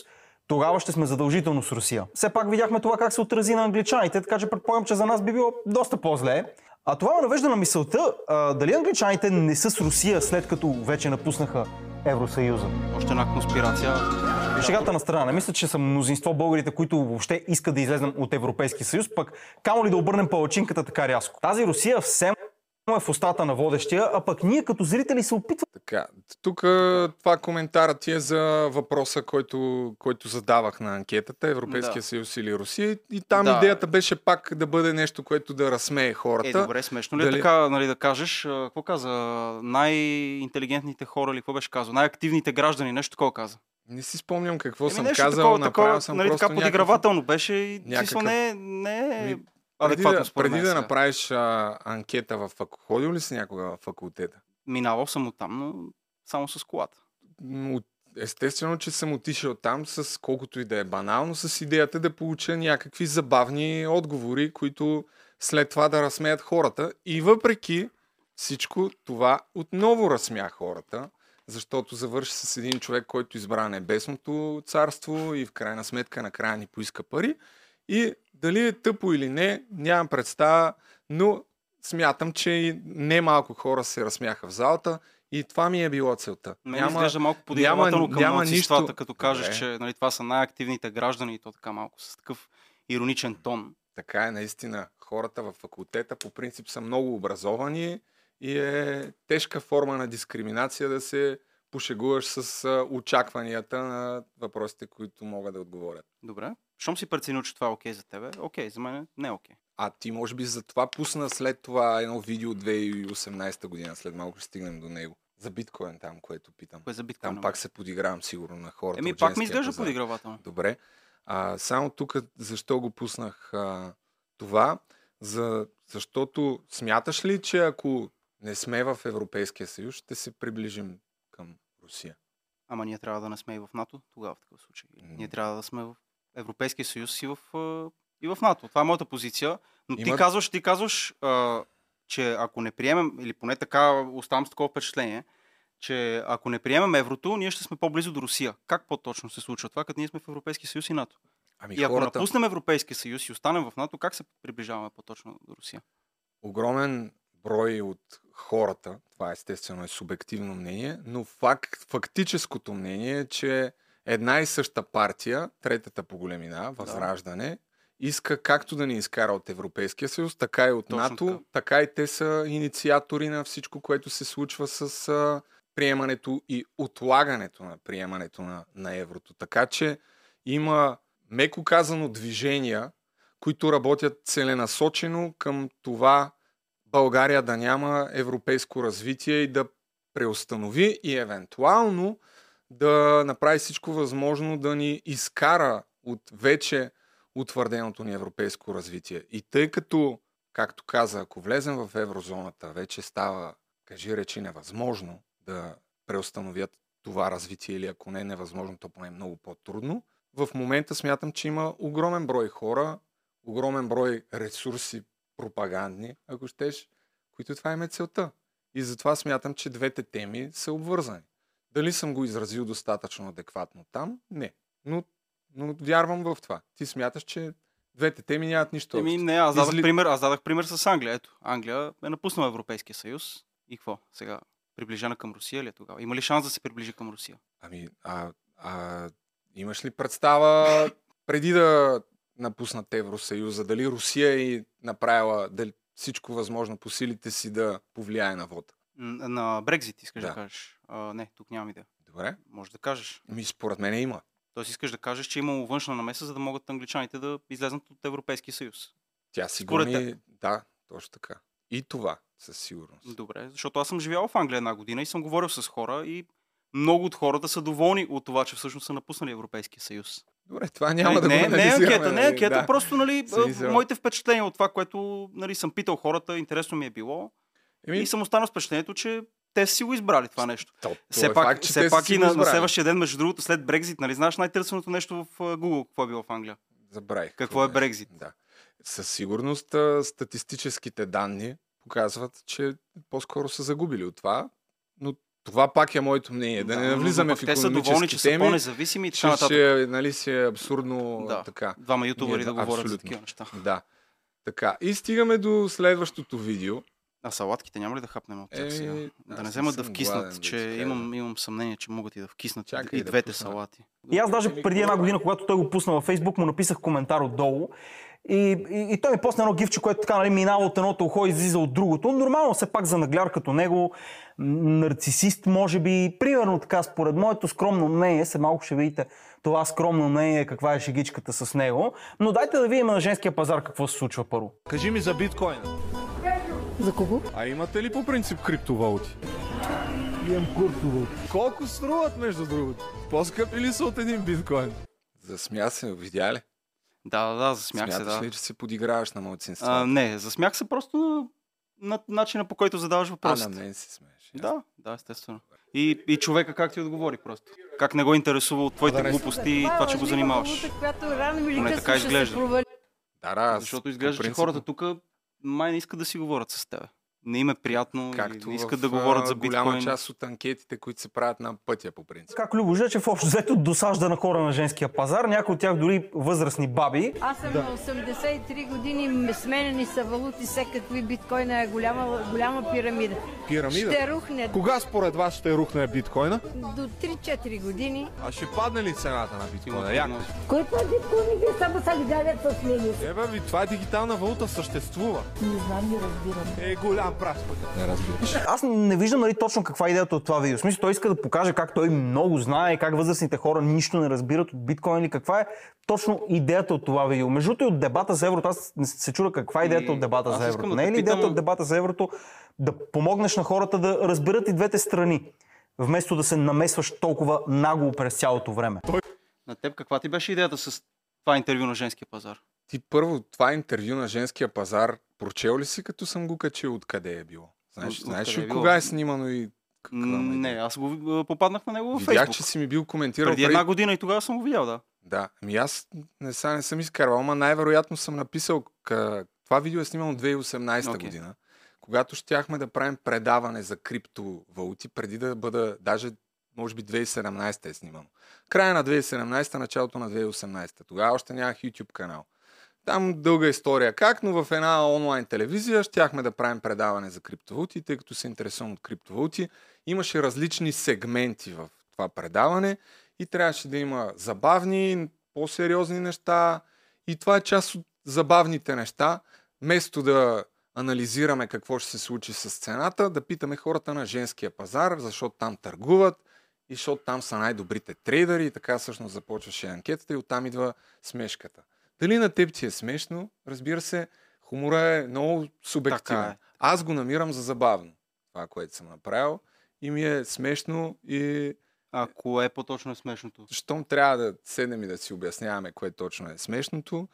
тогава ще сме задължително с Русия. Все пак видяхме това как се отрази на англичаните, така че предполагам, че за нас би било доста по-зле. А това ме навежда на мисълта, а, дали англичаните не са с Русия след като вече напуснаха Евросъюза.
Още една конспирация.
Шегата на страна. Не мисля, че са мнозинство българите, които въобще искат да излезнем от Европейския съюз, пък камо ли да обърнем палачинката така рязко. Тази Русия все е в устата на водещия, а пък ние като зрители се опитваме
Така, тук това коментара ти е за въпроса, който, който задавах на анкетата, Европейския
Да.
съюз или Русия. И там
Да.
идеята беше пак да бъде нещо, което да разсмее хората.
Е, добре, смешно ли е
Дали-
така, нали, да кажеш, какво каза, най-интелигентните хора или какво беше казал, най-активните граждани, нещо такова каза.
Не си спомням какво
Еми,
съм
нещо
казал,
такова,
направил
такова,
съм
нали,
просто
така подигравателно беше и
някакъв-
някакъв... не, не е
Ми,
адекватно
да,
според
преди да направиш а, анкета в фак... Ходил ли си някога в факултета?
Минавал съм от там, но само с колата.
От- Естествено, че съм отишъл там с колкото и да е банално, с идеята да получа някакви забавни отговори, които след това да разсмеят хората. И въпреки всичко това отново разсмя хората, защото завърши с един човек, който избра небесното царство и в крайна сметка накрая ни поиска пари. И дали е тъпо или не, нямам представа, но смятам, че и немалко хора се разсмяха в залата и това ми е било целта.
Мен няма, изглежда малко подигравателно към
няма нищо-
като кажеш,
Добре.
че нали, това са най-активните граждани и то така малко с такъв ироничен тон.
Така е, наистина. Хората в факултета по принцип са много образовани и е тежка форма на дискриминация да се пошегуваш с очакванията на въпросите, които могат да отговорят.
Добре. Щом си преценил, че това е окей за тебе, окей, за мен не е окей.
А ти може би за това пусна след това едно видео от 2018 година, след малко ще стигнем до него. За биткоин там, което питам.
Кое за биткоин?
Там пак се подигравам сигурно на хората.
Еми, пак ми изглежда подигравателно.
Добре. А, само тук защо го пуснах а, това? За, защото смяташ ли, че ако не сме в Европейския съюз, ще се приближим към Русия?
Ама ние трябва да не сме и в НАТО, тогава в такъв случай. Ние трябва да сме в Европейския съюз и в, и в НАТО. Това е моята позиция. Но ти
Има-
казваш, ти казваш, а, че ако не приемем, или поне така оставам с такова впечатление, че ако не приемем еврото, ние ще сме по-близо до Русия. Как по-точно се случва това, като ние сме в Европейския съюз и НАТО?
Ами
И ако
хората,
напуснем Европейския съюз и останем в НАТО, как се приближаваме по-точно до Русия?
огромен брой от хората, това естествено е субективно мнение, но факт, фактическото мнение е, че една и съща партия, третата по големина, Възраждане, иска както да ни изкара от Европейския съюз, така и от
Точно
НАТО,
така.
така и те са инициатори на всичко, което се случва с а, приемането и отлагането на приемането на, на еврото. Така че има, меко казано, движения, които работят целенасочено към това България да няма европейско развитие и да преустанови и евентуално да направи всичко възможно да ни изкара от вече утвърденото ни европейско развитие. И тъй като, както каза, ако влезем в еврозоната, вече става, кажи речи, невъзможно да преустановят това развитие или ако не е невъзможно, то поне е много по-трудно. В момента смятам, че има огромен брой хора, огромен брой ресурси пропагандни, ако щеш, които това им е целта. И затова смятам, че двете теми са обвързани. Дали съм го изразил достатъчно адекватно там? Не. Но, но вярвам в това. Ти смяташ, че двете теми нямат нищо
Еми, не, аз дадах,
Изли-
пример, аз дадах пример с Англия. Ето, Англия е напуснала Европейския съюз. И какво сега? приближена към Русия ли е тогава? Има ли шанс да се приближи към Русия?
Ами, а, а имаш ли представа преди да напуснат Евросъюза, дали Русия е направила дали всичко възможно по силите си да повлияе на вода?
На Брекзит искаш да,
Да.
кажеш? А, не, тук нямам идея.
Добре?
Може да кажеш.
Ми според мен има.
Тоест искаш да кажеш, че е имало външна намеса, за да могат англичаните да излезнат от Европейския съюз.
Тя си
Според
гони... Да, точно така. И това, със сигурност.
Добре, защото аз съм живял в Англия една година и съм говорил с хора и много от хората са доволни от това, че всъщност са напуснали Европейския съюз.
Добре, това няма да
не,
го
не, е анкета, не е
нали,
анкета,
да.
просто нали, моите впечатления от това, което нали, съм питал хората, интересно ми е било
Еми,
и съм останал с впечатлението, че те си го избрали това нещо.
то,
Все
е
пак,
факт,
все пак
си
и на, на следващия ден, между другото, след Брекзит, нали знаеш най-търсеното нещо в Google, какво е било в Англия?
Забравих.
Какво е. Брекзит?
Да. Със сигурност статистическите данни показват, че по-скоро са загубили от това, но това пак е моето мнение. Да, не
но-
навлизаме в
пък Те са доволни, че
економически
са
теми,
по-независими и така
че
нататък.
ще, нали, си е абсурдно
Да.
така.
Двама ютубъри
Ние
да говорят за такива неща.
Да. Така. И стигаме до следващото видео.
А салатките няма ли да хапнем от тях
Е,
сега? Да
не
вземат да вкиснат,
гладен, да
че
кажа.
имам, имам съмнение, че могат и да вкиснат
Чакай
и
да
двете
пусна.
салати.
И аз даже преди една година, когато той го пусна във Фейсбук, му написах коментар отдолу. И, и, и той ми посна едно гифче, което така нали, минава от едното ухо и излиза от другото. Нормално все пак за нагляр като него, нарцисист може би. Примерно така, според моето скромно мнение, се малко ще видите това скромно мнение, каква е шегичката с него. Но дайте да видим на женския пазар какво се случва първо.
Кажи ми за биткоина.
За кого?
А имате ли по принцип криптовалути? Имам криптовалути. Колко струват, между другото? По-скъпи ли са от един биткоин? Засмя се, видя ли?
Да, да, да, засмях се,
Смяташ
да.
ли, че се подиграваш на
А,
младсинства?
не, засмях се просто на, на начина по който задаваш
А, на
въпросите.
мен се смееш.
Да, да, естествено. И, и човека как ти отговори просто. Как не го интересува от твоите
да
глупости и това, че го занимаваш. Поне така
ще се
изглежда.
Да, да,
Защото изглежда, че хората тук май не искат да си говорят с теб. Не им е приятно,
Както
или не искат
в,
да говорят за
голяма
биткоин.
част от анкетите, които се правят на пътя, по принцип.
Как Любо Жечев общо взето досажда на хора на женския пазар, някои от тях дори възрастни баби.
Аз съм на 83 години, сменени са валути, всекакви биткоина е голяма, голяма пирамида.
Пирамида?
Ще рухне
Кога според вас ще рухне биткоина?
до 3-4 години.
А ще падне ли цената на биткоина? Як?
Кой това биткоините само са гледат с него?
Не, бе, ви, това е дигитална валута, съществува.
Не знам, не разбирам.
Е голям пък. Не разбираш.
Аз не виждам нали, точно каква е идеята от това видео. В смисъл, той иска да покаже как той много знае, как възрастните хора нищо не разбират от биткоин или каква е точно идеята от това видео. Между другото и от дебата за еврото, аз не се чуда каква е идеята
И
от дебата
аз
за еврото.
да
Не е ли идеята
питам-
от дебата за еврото да помогнеш на хората да разберат и двете страни, вместо да се намесваш толкова нагло през цялото време?
На теб каква ти беше идеята с това интервю на женския пазар?
Ти първо, това интервю на женския пазар, прочел ли си, като съм го качил, откъде е било? Знаеш,
От-
знаеш ли
е било?
кога е снимано и каква
Не, аз го попаднах на него във
Видях,
Фейсбук.
че си ми бил коментирал
Преди една година и тогава съм го видял, да.
Да, ами аз не, са, не съм изкарвал, ама най-вероятно съм написал, къ... това видео е снимано 2018
Окей.
година, когато щяхме да правим предаване за криптовалути, преди да бъда, даже може би 2017 е снимано. Края на 2017, началото на 2018. Тогава още нямах YouTube канал. Там дълга история как, но в една онлайн телевизия щяхме да правим предаване за криптовалути, тъй като се интересувам от криптовалути. Имаше различни сегменти в това предаване и трябваше да има забавни, по-сериозни неща. И това е част от забавните неща. Вместо да анализираме какво ще се случи с цената, да питаме хората на женския пазар, защото там търгуват и защото там са най-добрите трейдери и така всъщност започваше анкетата и оттам идва смешката. Дали на теб ти е смешно? Разбира се, хумора е много субективен.
Така е.
Аз го намирам за забавно, това, което съм направил и ми е смешно и
А кое по-точно е смешното?
щом трябва да седнем и да си обясняваме кое точно е смешното,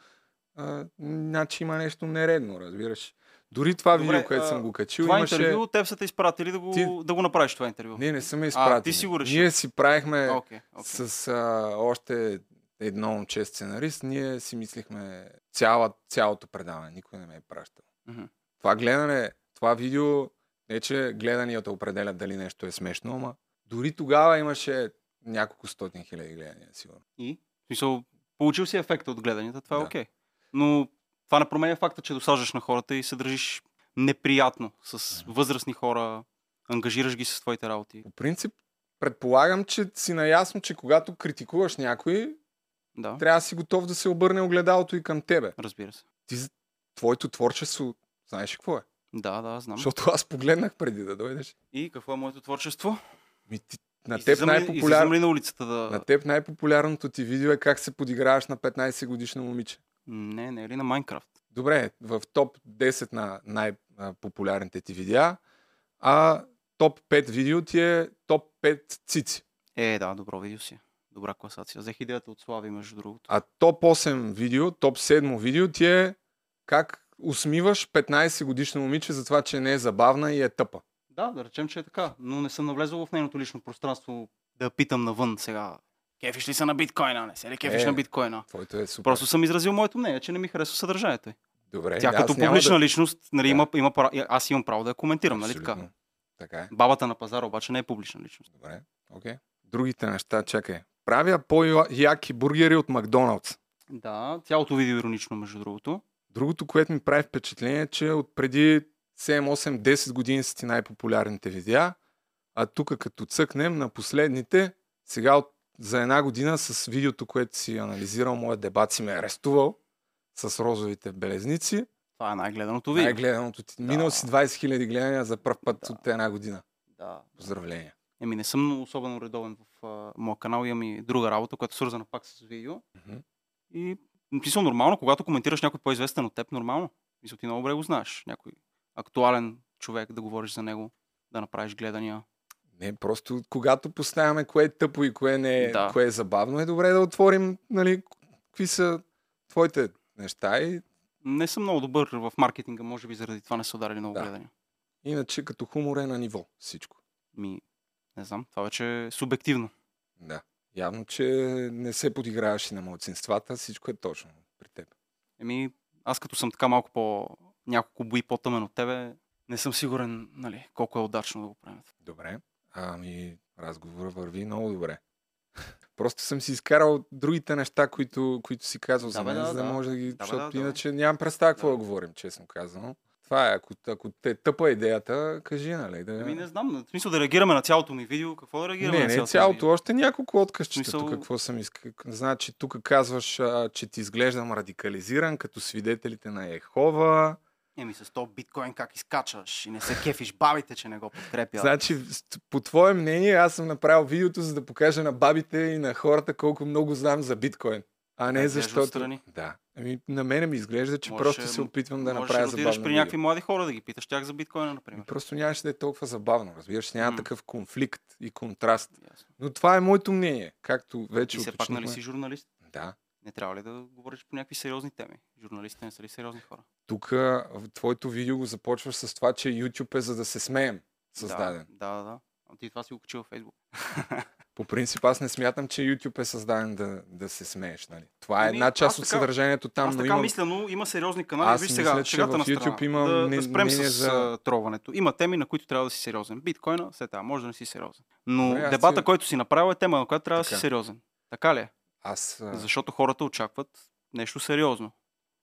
а, значи има нещо нередно, разбираш. Дори това
Добре,
видео, което
а,
съм го качил,
Това
имаше...
интервю, теб са те изпратили да го,
Ти-
да го направиш това интервю.
Не, не съм я изпратил.
ти си го решил.
Ние си правихме
А, окей, окей.
с а, още едно момче сценарист, ние си мислихме цяла, цялото предаване. Никой не ме е пращал.
Мгм.
Това гледане, това видео, не че гледанията определят дали нещо е смешно, ама дори тогава имаше няколко стотин хиляди гледания, сигурно.
И? В смисъл, получил си ефекта от гледанията, това е окей. Но това не променя факта, че досаждаш на хората и се държиш неприятно с възрастни хора, Ангажираш ги с твоите работи.
По принцип, предполагам, че си наясно, че когато критикуваш някой,
Да,
трябва да си готов да се обърне огледалото и към тебе.
разбира се.
Ти, твоето творчество, знаеш какво е?
Да, да, знам.
Защото аз погледнах преди да дойдеш.
И какво е моето творчество?
Ми, ти, на теб
Излизам
най-популяр...
ли на улицата да...
На теб най-популярното ти видео е как се подиграваш на 15 годишно момиче.
Не, не е ли на Майнкрафт?
Добре, в топ 10 на най-популярните ти видеа, а топ 5 видео ти е топ 5 цици.
Е, да, добро видео си. Добра класация. Взех идеята от Слави, между другото.
А топ 8 видео, топ 7 видео ти е как усмиваш 15 годишно момиче за това, че не е забавна и е тъпа.
Да, да речем, че е така. Но не съм навлезъл в нейното лично пространство да я питам навън сега. Кефиш ли се на биткоина? Не се ли кефиш
Е.
на биткоина?
Твоето е супер.
Просто съм изразил моето мнение, че не ми харесва съдържанието.
Добре,
Тя като публична
да...
личност, нали,
Да.
има, има, аз имам право да я коментирам, нали така?
Абсолютно. Така е.
Бабата на пазара обаче не е публична личност.
Добре, окей. Другите неща, чакай. Правя по-яки бургери от Макдоналдс.
Да, цялото видео иронично, между другото.
Другото, което ми прави впечатление, е, че от преди 7, 8, 10 години са ти най-популярните видеа, а тук като цъкнем на последните, сега от, за една година с видеото, което си анализирал, моят дебат си ме е арестувал с розовите белезници.
Това е най-гледаното видео.
Най-гледаното ти. Минал си 20 000 гледания за първ път
Да.
от една година.
Да.
Поздравления.
Еми, не съм особено редовен в а, моя канал. Имам и друга работа, която е свързана пак с видео.
Мгм.
И мисля нормално, когато коментираш някой по-известен от теб, нормално. Мисля, ти много добре го знаеш. Някой актуален човек да говориш за него, да направиш гледания.
Не, просто когато поставяме кое е тъпо и кое не е,
Да.
кое е забавно, е добре да отворим, нали, какви са твоите неща и
Не съм много добър в маркетинга, може би заради това не са ударили много
Да.
гледания.
иначе като хумор е на ниво всичко.
Ми, не знам, това вече е субективно.
Да. Явно, че не се подиграваш и на младсинствата, всичко е точно при теб.
Еми, аз като съм така малко по... няколко бои по-тъмен от тебе, не съм сигурен, нали, колко е удачно да го правим.
Добре. Ами, разговора върви много добре. Просто съм си изкарал другите неща, които, които си казал
Да,
за мен,
да,
за да
да.
може да ги...
Да,
защото
да, да,
иначе нямам представа какво
Да.
да говорим, честно казано. Това е, ако, ако те тъпа идеята, кажи, нали? Да...
Ами не знам, в смисъл да реагираме на цялото ми видео, какво да реагираме
Не,
на
не
цялото,
цялото,
ми
още няколко откъсчета
Смисъл-
тук, какво съм иска. Значи, тук казваш, а, че ти изглеждам радикализиран, като свидетелите на Ехова.
Еми с то биткоин как изкачаш и не се кефиш бабите, че не го подкрепят.
Значи, по твое мнение, аз съм направил видеото, за да покажа на бабите и на хората колко много знам за биткоин. А не
Да,
защото...
отстрани.
Да. Ами, на мене ми изглежда, че
Можеше-
просто се опитвам да
Можеш
направя
да
забавно
при
видео.
някакви млади хора да ги питаш тях за биткоина, например.
Просто нямаше да е толкова забавно, разбираш, няма
М.
такъв конфликт и контраст.
Ясно.
Но това е моето мнение, както вече
Ти все пак нали си журналист?
Да.
Не трябва ли да говориш по някакви сериозни теми? Журналистите не са ли сериозни хора?
Тук в твоето видео го започваш с това, че YouTube е за да се смеем създаден.
Да, да, да. А ти това си го качил във Facebook.
По принцип аз не смятам, че YouTube е създаден да, да се смееш. Нали? Това е
Ами,
една част от
така-
съдържанието там,
Аз
но
така
има...
мисля, но има сериозни канали.
Аз
Виж
мисля,
сега,
че
шегата
в YouTube
страна.
има
да,
не-
да спрем
мнение
с
за-
троването. Има теми, на които трябва да си сериозен. Биткоина, след това, може да не си сериозен. Но
аз
дебата,
си-
който си направил е тема, на която трябва да
Така.
си сериозен. Така ли е?
Аз,
Защото хората очакват нещо сериозно.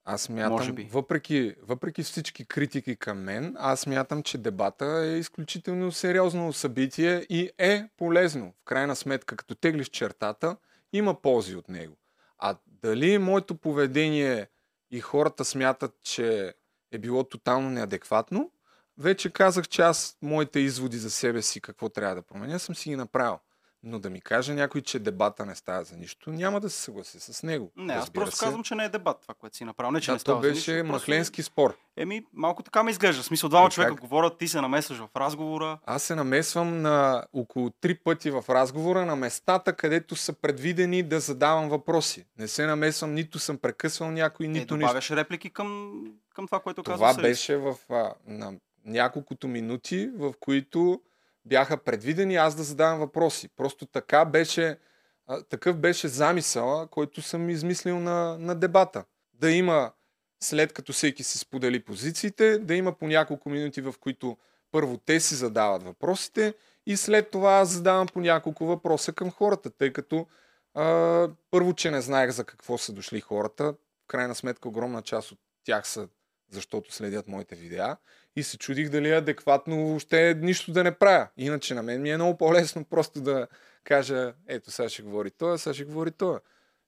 Аз мятам, въпреки, въпреки всички критики към мен, аз мятам, че дебата е изключително сериозно събитие и е полезно. В крайна сметка, като теглиш чертата, има ползи от него. А дали моето поведение и хората смятат, че е било тотално неадекватно, вече казах, че аз моите изводи за себе си, какво трябва да променя, съм си ги направил. Но да ми каже някой, че дебата не става за нищо, няма да се съгласи с него.
Не, аз просто
се.
казвам, че не е дебат това, което си направил. Не, че
Да,
не
то
става за
беше
нищо, просто-
махленски спор.
Еми, малко така ме изглежда. В смисъл, двама
Е,
човека
как?
говорят, ти се намесваш в разговора.
Аз се намесвам на около три пъти в разговора на местата, където са предвидени да задавам въпроси. Не се намесвам, нито съм прекъсвал някой,
Е,
нито нищо.
добавяш реплики към, към това, което казва
Това
Сърис.
беше в а, на няколкото минути, в които бяха предвидени аз да задавам въпроси. Просто така беше, такъв беше замисъла, който съм измислил на, на дебата. Да има, след като всеки си сподели позициите, да има по няколко минути, в които първо те си задават въпросите и след това аз задавам по няколко въпроса към хората, тъй като а, първо, че не знаех за какво са дошли хората, в крайна сметка огромна част от тях са защото следят моите видеа и се чудих дали адекватно въобще нищо да не правя. Иначе на мен ми е много по-лесно просто да кажа, ето сега ще говори той, сега ще говори той.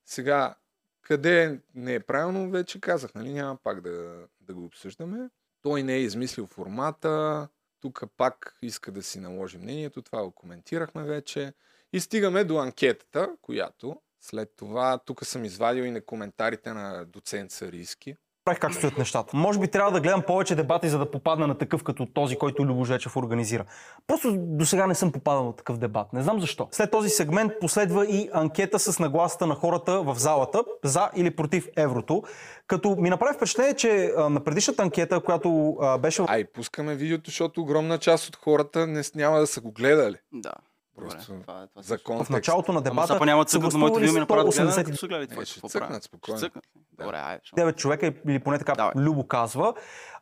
Сега, къде не е правилно, вече казах, нали, няма пак да, да го обсъждаме. Той не е измислил формата, тук пак иска да си наложи мнението, това го коментирахме вече. И стигаме до анкетата, която след това тук съм извадил и на коментарите на доцент Сарийски.
Правих как стоят нещата. Може би трябва да гледам повече дебати, за да попадна на такъв като този, който Любо Жечев организира. Просто до сега не съм попадал на такъв дебат. Не знам защо. След този сегмент последва и анкета с нагласата на хората в залата за или против еврото. Като ми направи впечатление, че а, на предишната анкета, която а, беше
Ай, пускаме видеото, защото огромна част от хората не, няма да са го гледали.
Да.
Просто
Добре, това е, това е
За
също.
в
контекст.
началото на
Ама
дебата,
сега няма цъкнат на моите
гласували
видео ми направят гледане,
180
като са гледали това,
Е, ще цъкнат спокойно.
Ще цъкнат.
Да.
Добре, айде.
9 човека или поне така
Давай.
Любо казва.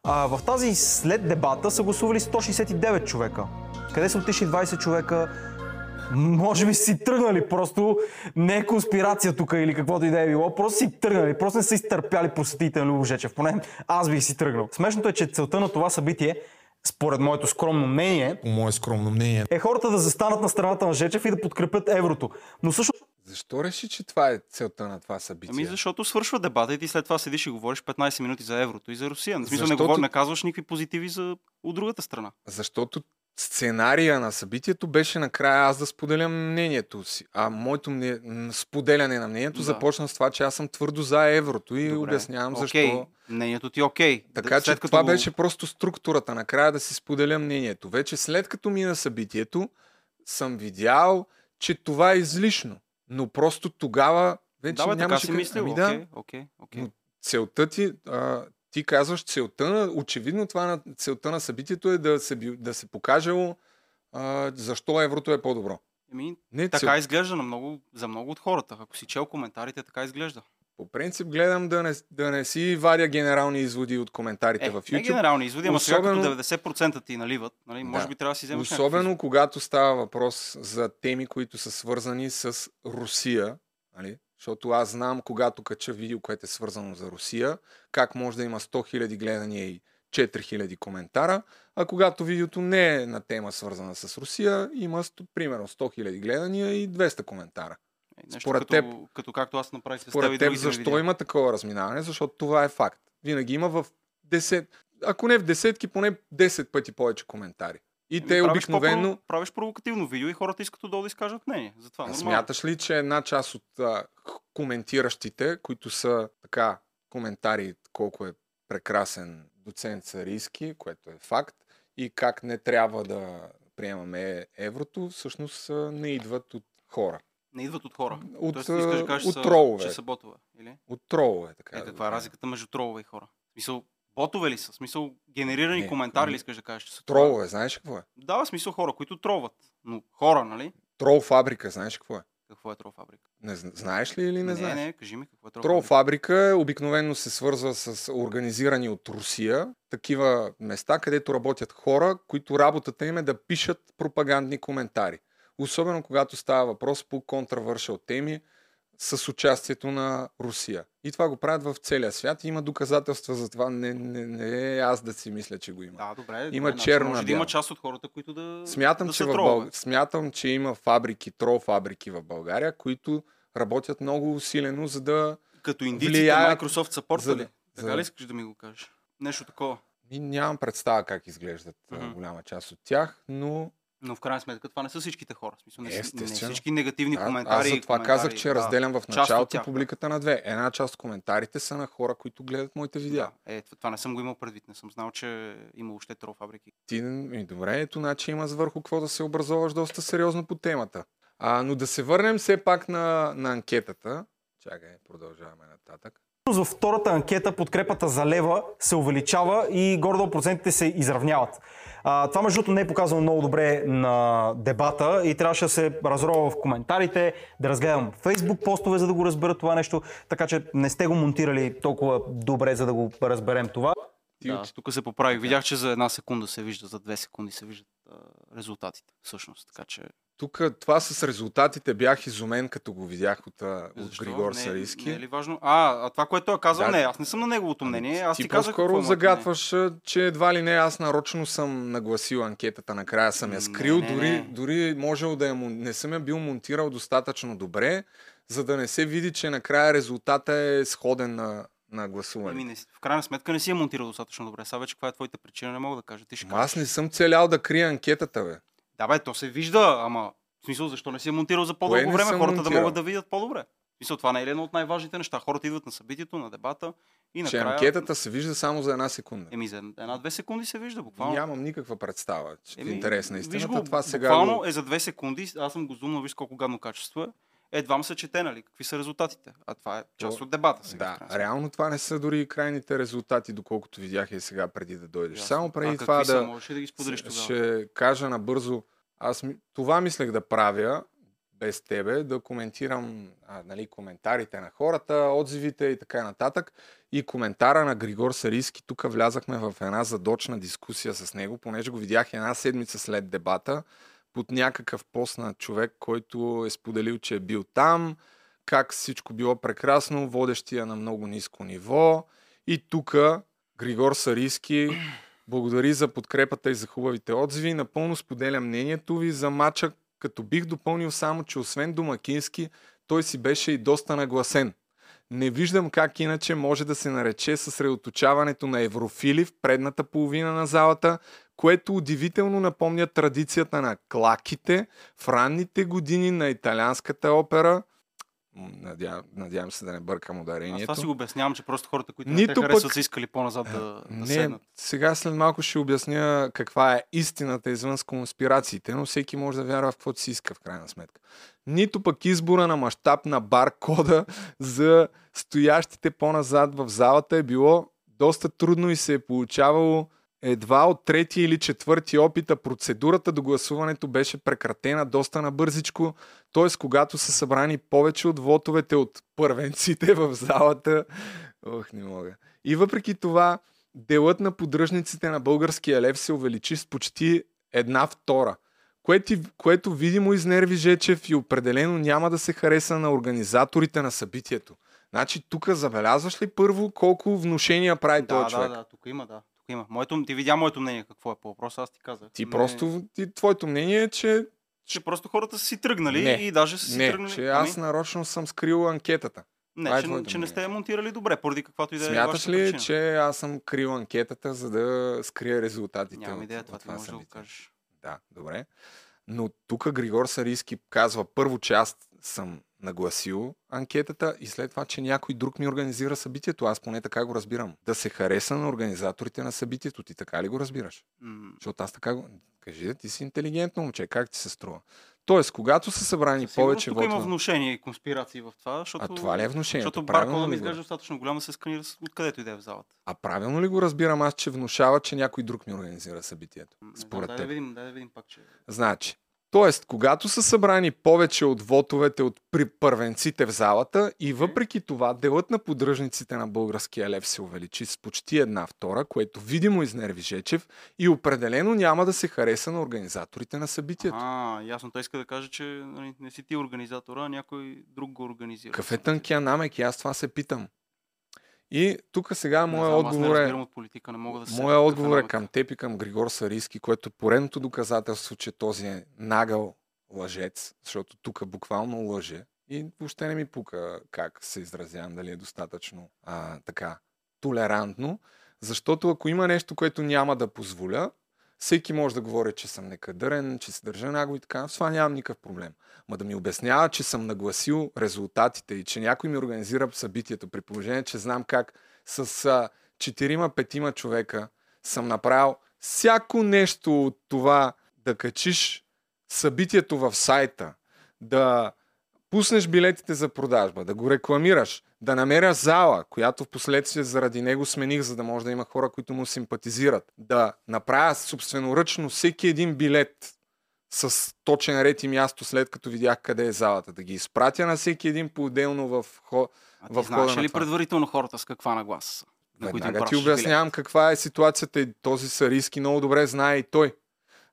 А, в тази след дебата са гласували 169 човека. Къде са отишли 20 човека? Може би си тръгнали, просто не е конспирация тук или каквото и да е било, просто си тръгнали, просто не са изтърпяли посетите на Любо Жечев. Поне аз бих си тръгнал. Смешното е, че целта на това събитие, според моето скромно мнение,
по мое скромно мнение.
е хората да застанат на страната на Жечев и да подкрепят еврото. Но също
Защо реши, че това е целта на това събитие?
Ами защото свършва дебата и ти след това седиш и говориш 15 минути за еврото и за Русия. В смисъл
Защото-
не, говор, не казваш никакви позитиви за от другата страна.
Защото сценария на събитието беше накрая аз да споделям мнението си. А моето мне... м, споделяне на мнението
Да.
започна с това, че аз съм твърдо за еврото и
Добре.
обяснявам
Окей,
защо.
Мнението ти е окей.
Така
Да,
че
след като
това беше просто структурата. Накрая да си споделя мнението. Вече след като мина събитието, съм видял, че това е излишно. Но просто тогава вече
Да, бе, така
нямаше
си
как-
мислил.
Ами да,
окей.
Но целта ти, а, ти казваш целта, очевидно това на целта на събитието е да се, да се покажело а, защо еврото е по-добро.
Еми,
Не,
така
цел...
изглежда на много, за много от хората. Ако си чел коментарите, така изглежда.
По принцип гледам да не, да не си вадя генерални изводи от коментарите
Е,
в
не
YouTube.
генерални изводи, ама сега
Особено-
като 90% ти наливат, нали, може
Да.
би трябва да си вземеш
Особено когато става въпрос за теми, които са свързани с Русия. Нали? Защото аз знам, когато кача видео, което е свързано за Русия, как може да има 100 000 гледания и 4000 коментара, а когато видеото не е на тема свързана с Русия, има примерно 100 000 гледания и 200 коментара.
Е, нещо
според
като,
теб-
като както аз направих
Според теб защо
видеа.
има такова разминаване? Защото това е факт. Винаги има в 10, ако не в десетки, поне 10 пъти повече коментари. И
Ами,
те
правиш
обикновено...
Правиш провокативно видео и хората искат отдолу да изкажат мнение. Затова
А
нормално.
смяташ ли, че една част от а, коментиращите, които са така коментари колко е прекрасен доцент Сарийски, което е факт, и как не трябва да приемаме еврото, всъщност не идват от хора.
Не идват от хора.
От,
Тоест, искаш да кажеш,
от тролове.
Че са ботове. Или?
От тролове, така.
Е, каква е разликата между тролове и хора? В смисъл, ботове ли са? Смисъл, генерирани
Не,
коментари
ами,
ли искаш да кажеш, че са
Тролове, знаеш какво е?
Да, в смисъл хора, които тролват. Но хора, нали?
Трол фабрика, знаеш какво е?
Какво е трол фабрика?
Не, зн- знаеш ли или не,
не,
знаеш?
не, кажи ми какво е трол,
Трол
фабрика.
фабрика е обикновено се свързва с организирани от Русия такива места, където работят хора, които работата им е да пишат пропагандни коментари. Особено когато става въпрос по контравършал теми с участието на Русия. И това го правят в целия свят има доказателства за това. Не, не, не е аз да си мисля, че го има.
Да, добре.
Има
добре,
черно
Може да има част от хората, които да.
Смятам,
да
че в. Бълг... Смятам, че има фабрики, трол фабрики в България, които работят много усилено, за да
Като индийците
влияят
Microsoft
да-
ли? Така
за-
ли искаш да ми го кажеш? Нещо такова.
И нямам представа как изглеждат
Мгм.
голяма част от тях, но
Но в крайна сметка това не са всичките хора. Смисъл, не, не всички негативни
да,
коментари.
аз за това
коментари,
казах, че
да.
разделям в началото
тях, да.
публиката на две. Една част от коментарите са на хора, които гледат моите видеа.
Да. Е, това не съм го имал предвид. Не съм знал, че има още трол фабрики.
Ти, ми, добре, ето, значи има върху какво да се образоваш доста сериозно по темата. А, но да се върнем все пак на, на анкетата. Чакай, продължаваме нататък.
Във втората анкета подкрепата за лева се увеличава и горе-долу процентите се изравняват. А, това между другото не е показано много добре на дебата и трябваше да се разрова в коментарите, да разгледам фейсбук постове, за да го разбера това нещо, така че не сте го монтирали толкова добре, за да го разберем това.
Ти
Да, тук се поправих. Видях, че за една секунда се вижда, за две секунди се виждат а, резултатите, всъщност. Така че
тук това с резултатите бях изумен, като го видях от, от
Защо?
Григор
не,
Сарийски.
Не е ли важно? А, а това, което той е казал,
Да.
не, аз не съм на неговото мнение. Аз ти,
ти
казах е
по-скоро загатваш, а, че едва ли не аз нарочно съм нагласил анкетата, накрая съм я
Не,
скрил,
не,
дори,
не.
дори можел да я, не съм я бил монтирал достатъчно добре, за да не се види, че накрая резултата е сходен на, на гласуване.
Ами, не, в крайна сметка не си е монтирал достатъчно добре. Сега вече каква е твоята причина, не мога да кажа. Ти ще
аз не съм целял да крия анкетата, бе.
Да, бе, то се вижда, ама в смисъл, защо не си е монтирал за по-дълго време,
съм
хората да
монтирал?
могат да видят по-добре. Смисъл, това не е едно от най-важните неща. Хората идват на събитието, на дебата и
Че
накрая...
анкетата се вижда само за една секунда.
Еми, за една-две секунди се вижда, буквално.
Нямам никаква представа. Че в
Еми,
интерес на
виж
истината,
го,
това сега
буквално
го...
е за две секунди, аз съм го зумнал, виж колко гадно качество е. Едва се чете, нали? Какви са резултатите? А това е част от дебата сега.
Да, реално това не са дори крайните резултати, доколкото видях и сега преди да дойдеш.
Ясно.
Само
А
преди
какви
това
са?
да...
Можеш да ги споделиш тогава?
Ще кажа набързо. Аз това мислех да правя без тебе, да коментирам а, нали, коментарите на хората, отзивите и така нататък. И коментара на Григор Сарийски. Тук влязахме в една задочна дискусия с него, понеже го видях една седмица след дебата под някакъв пост на човек, който е споделил, че е бил там, как всичко било прекрасно, водещия на много ниско ниво. И тук Григор Сарийски благодари за подкрепата и за хубавите отзиви. Напълно споделя мнението ви за матча, като бих допълнил само, че освен домакински, той си беше и доста нагласен. Не виждам как иначе може да се нарече съсредоточаването на еврофили в предната половина на залата, което удивително напомня традицията на клаките в ранните години на италианската опера. Надявам, надявам се да не бъркам
Аз
ударението.
това си го обяснявам, че просто хората, които не
Нито
те харесват,
пък-
са искали по-назад да, да
Не,
седнат.
сега след малко ще обясня каква е истината извън с конспирациите, но всеки може да вярва в каквото си иска в крайна сметка. Нито пък избора на мащаб на баркода за стоящите по-назад в залата е било доста трудно и се е получавало едва от трети или четвърти опита процедурата до гласуването беше прекратена доста набързичко, т.е. когато са събрани повече от вотовете от първенците в залата. Ох, не мога. И въпреки това, делът на поддръжниците на българския лев се увеличи с почти една втора, което, което видимо изнерви Жечев и определено няма да се хареса на организаторите на събитието. Значи тук забелязваш ли първо колко внушения прави
Да,
този
да,
човек?
да, тук има, да. Тук има. Моето, ти видя моето мнение какво е по въпроса, аз ти казах.
Ти
Не-
просто, ти, твоето мнение е, че,
Че просто хората са си тръгнали
Не.
и даже са си
не,
тръгнали.
че аз нарочно съм скрил анкетата. това
Не,
е
че,
твоето
че не сте я монтирали добре, поради каквато и да е
Смяташ ли,
причина.
че аз съм крил анкетата, за да скрия резултатите?
Нямам
от-
идея,
от
това ти може да го кажеш.
Да, добре. Но тук Григор Сарийски казва първо, че аз съм нагласил анкетата и след това, че някой друг ми организира събитието. Аз поне така го разбирам. Да се хареса на организаторите на събитието. Ти така ли го разбираш?
М,
Защото аз така го... Кажи, да, ти си интелигентно момче, как ти се струва? Тоест, когато са събрани
със сигурност
повече
тук има внушение и конспирации в това, защото...
А това ли е внушението?
Защото
Правилно
ми
го-
изглежда достатъчно голям да се сканира откъдето и да е в залата.
А правилно ли го разбирам аз, че внушава, че някой друг ми организира събитието?
Не
Според
дай
теб.
да видим, дай да видим пак, че...
Значи, Тоест, когато са събрани повече от вотовете от първенците в залата и въпреки това делът на поддръжниците на българския лев се увеличи с почти една втора, което видимо изнерви Жечев и определено няма да се хареса на организаторите на събитието.
А, ясно. Той иска да каже, че нали, не си ти организатора, а някой друг го организира.
Какъв е тънкия намек и аз това се питам. И тук сега
знам, не
отговор е...
от политика, не мога да се...
Моя отговор е към теб и към Григор Сарийски, което е поредното доказателство, че този е нагъл лъжец, защото тук буквално лъже и въобще не ми пука как се изразявам, дали е достатъчно а, така толерантно, защото ако има нещо, което няма да позволя, всеки може да говори, че съм некадърен, че се държа наго и така, с това нямам никакъв проблем. Ма да ми обяснява, че съм нагласил резултатите и че някой ми организира събитието, при положение, че знам как с четирима-петима човека съм направил всяко нещо от това да качиш събитието в сайта, да пуснеш билетите за продажба, да го рекламираш, да намеря зала, която в последствие заради него смених, за да може да има хора, които му симпатизират, да направя собственоръчно всеки един билет с точен ред и място, след като видях къде е залата, да ги изпратя на всеки един по-отделно в, хо...
А
в
знаеш
на
ли
това.
предварително хората с каква нагласа са? На
Веднага ти обяснявам каква е ситуацията и този Сарийски много добре знае и той.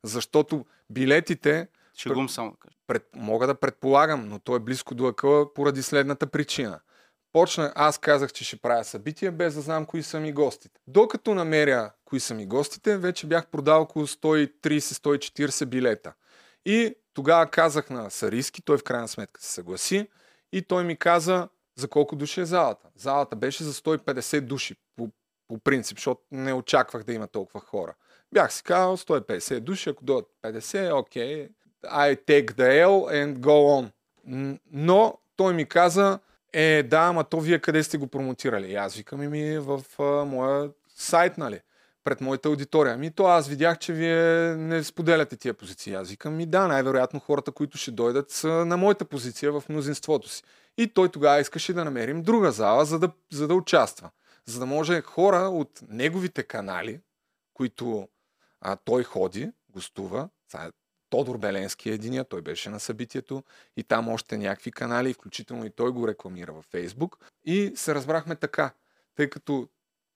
Защото билетите
Шегум само да кажа.
Пред, мога да предполагам, но то е близко до акъла поради следната причина. Почнах, аз казах, че ще правя събитие, без да знам кои са ми гостите. Докато намеря кои са ми гостите, вече бях продал около 130-140 билета. И тогава казах на Сариски, той в крайна сметка се съгласи, и той ми каза за колко души е залата. Залата беше за 150 души по, по принцип, защото не очаквах да има толкова хора. Бях си казал 150 души, ако дойдат 50, окей, okay, I take the L and go on. Но той ми каза, е, да, ама то вие къде сте го промотирали? И аз викам и ми в а, моя сайт, нали? Пред моята аудитория. Ами то аз видях, че вие не споделяте тия позиции. Аз викам и да, най-вероятно хората, които ще дойдат са на моята позиция в мнозинството си. И той тогава искаше да намерим друга зала, за да, за да участва. За да може хора от неговите канали, които а, той ходи, гостува, Тодор Беленски е единия, той беше на събитието и там още някакви канали, включително и той го рекламира във Фейсбук. И се разбрахме така, тъй като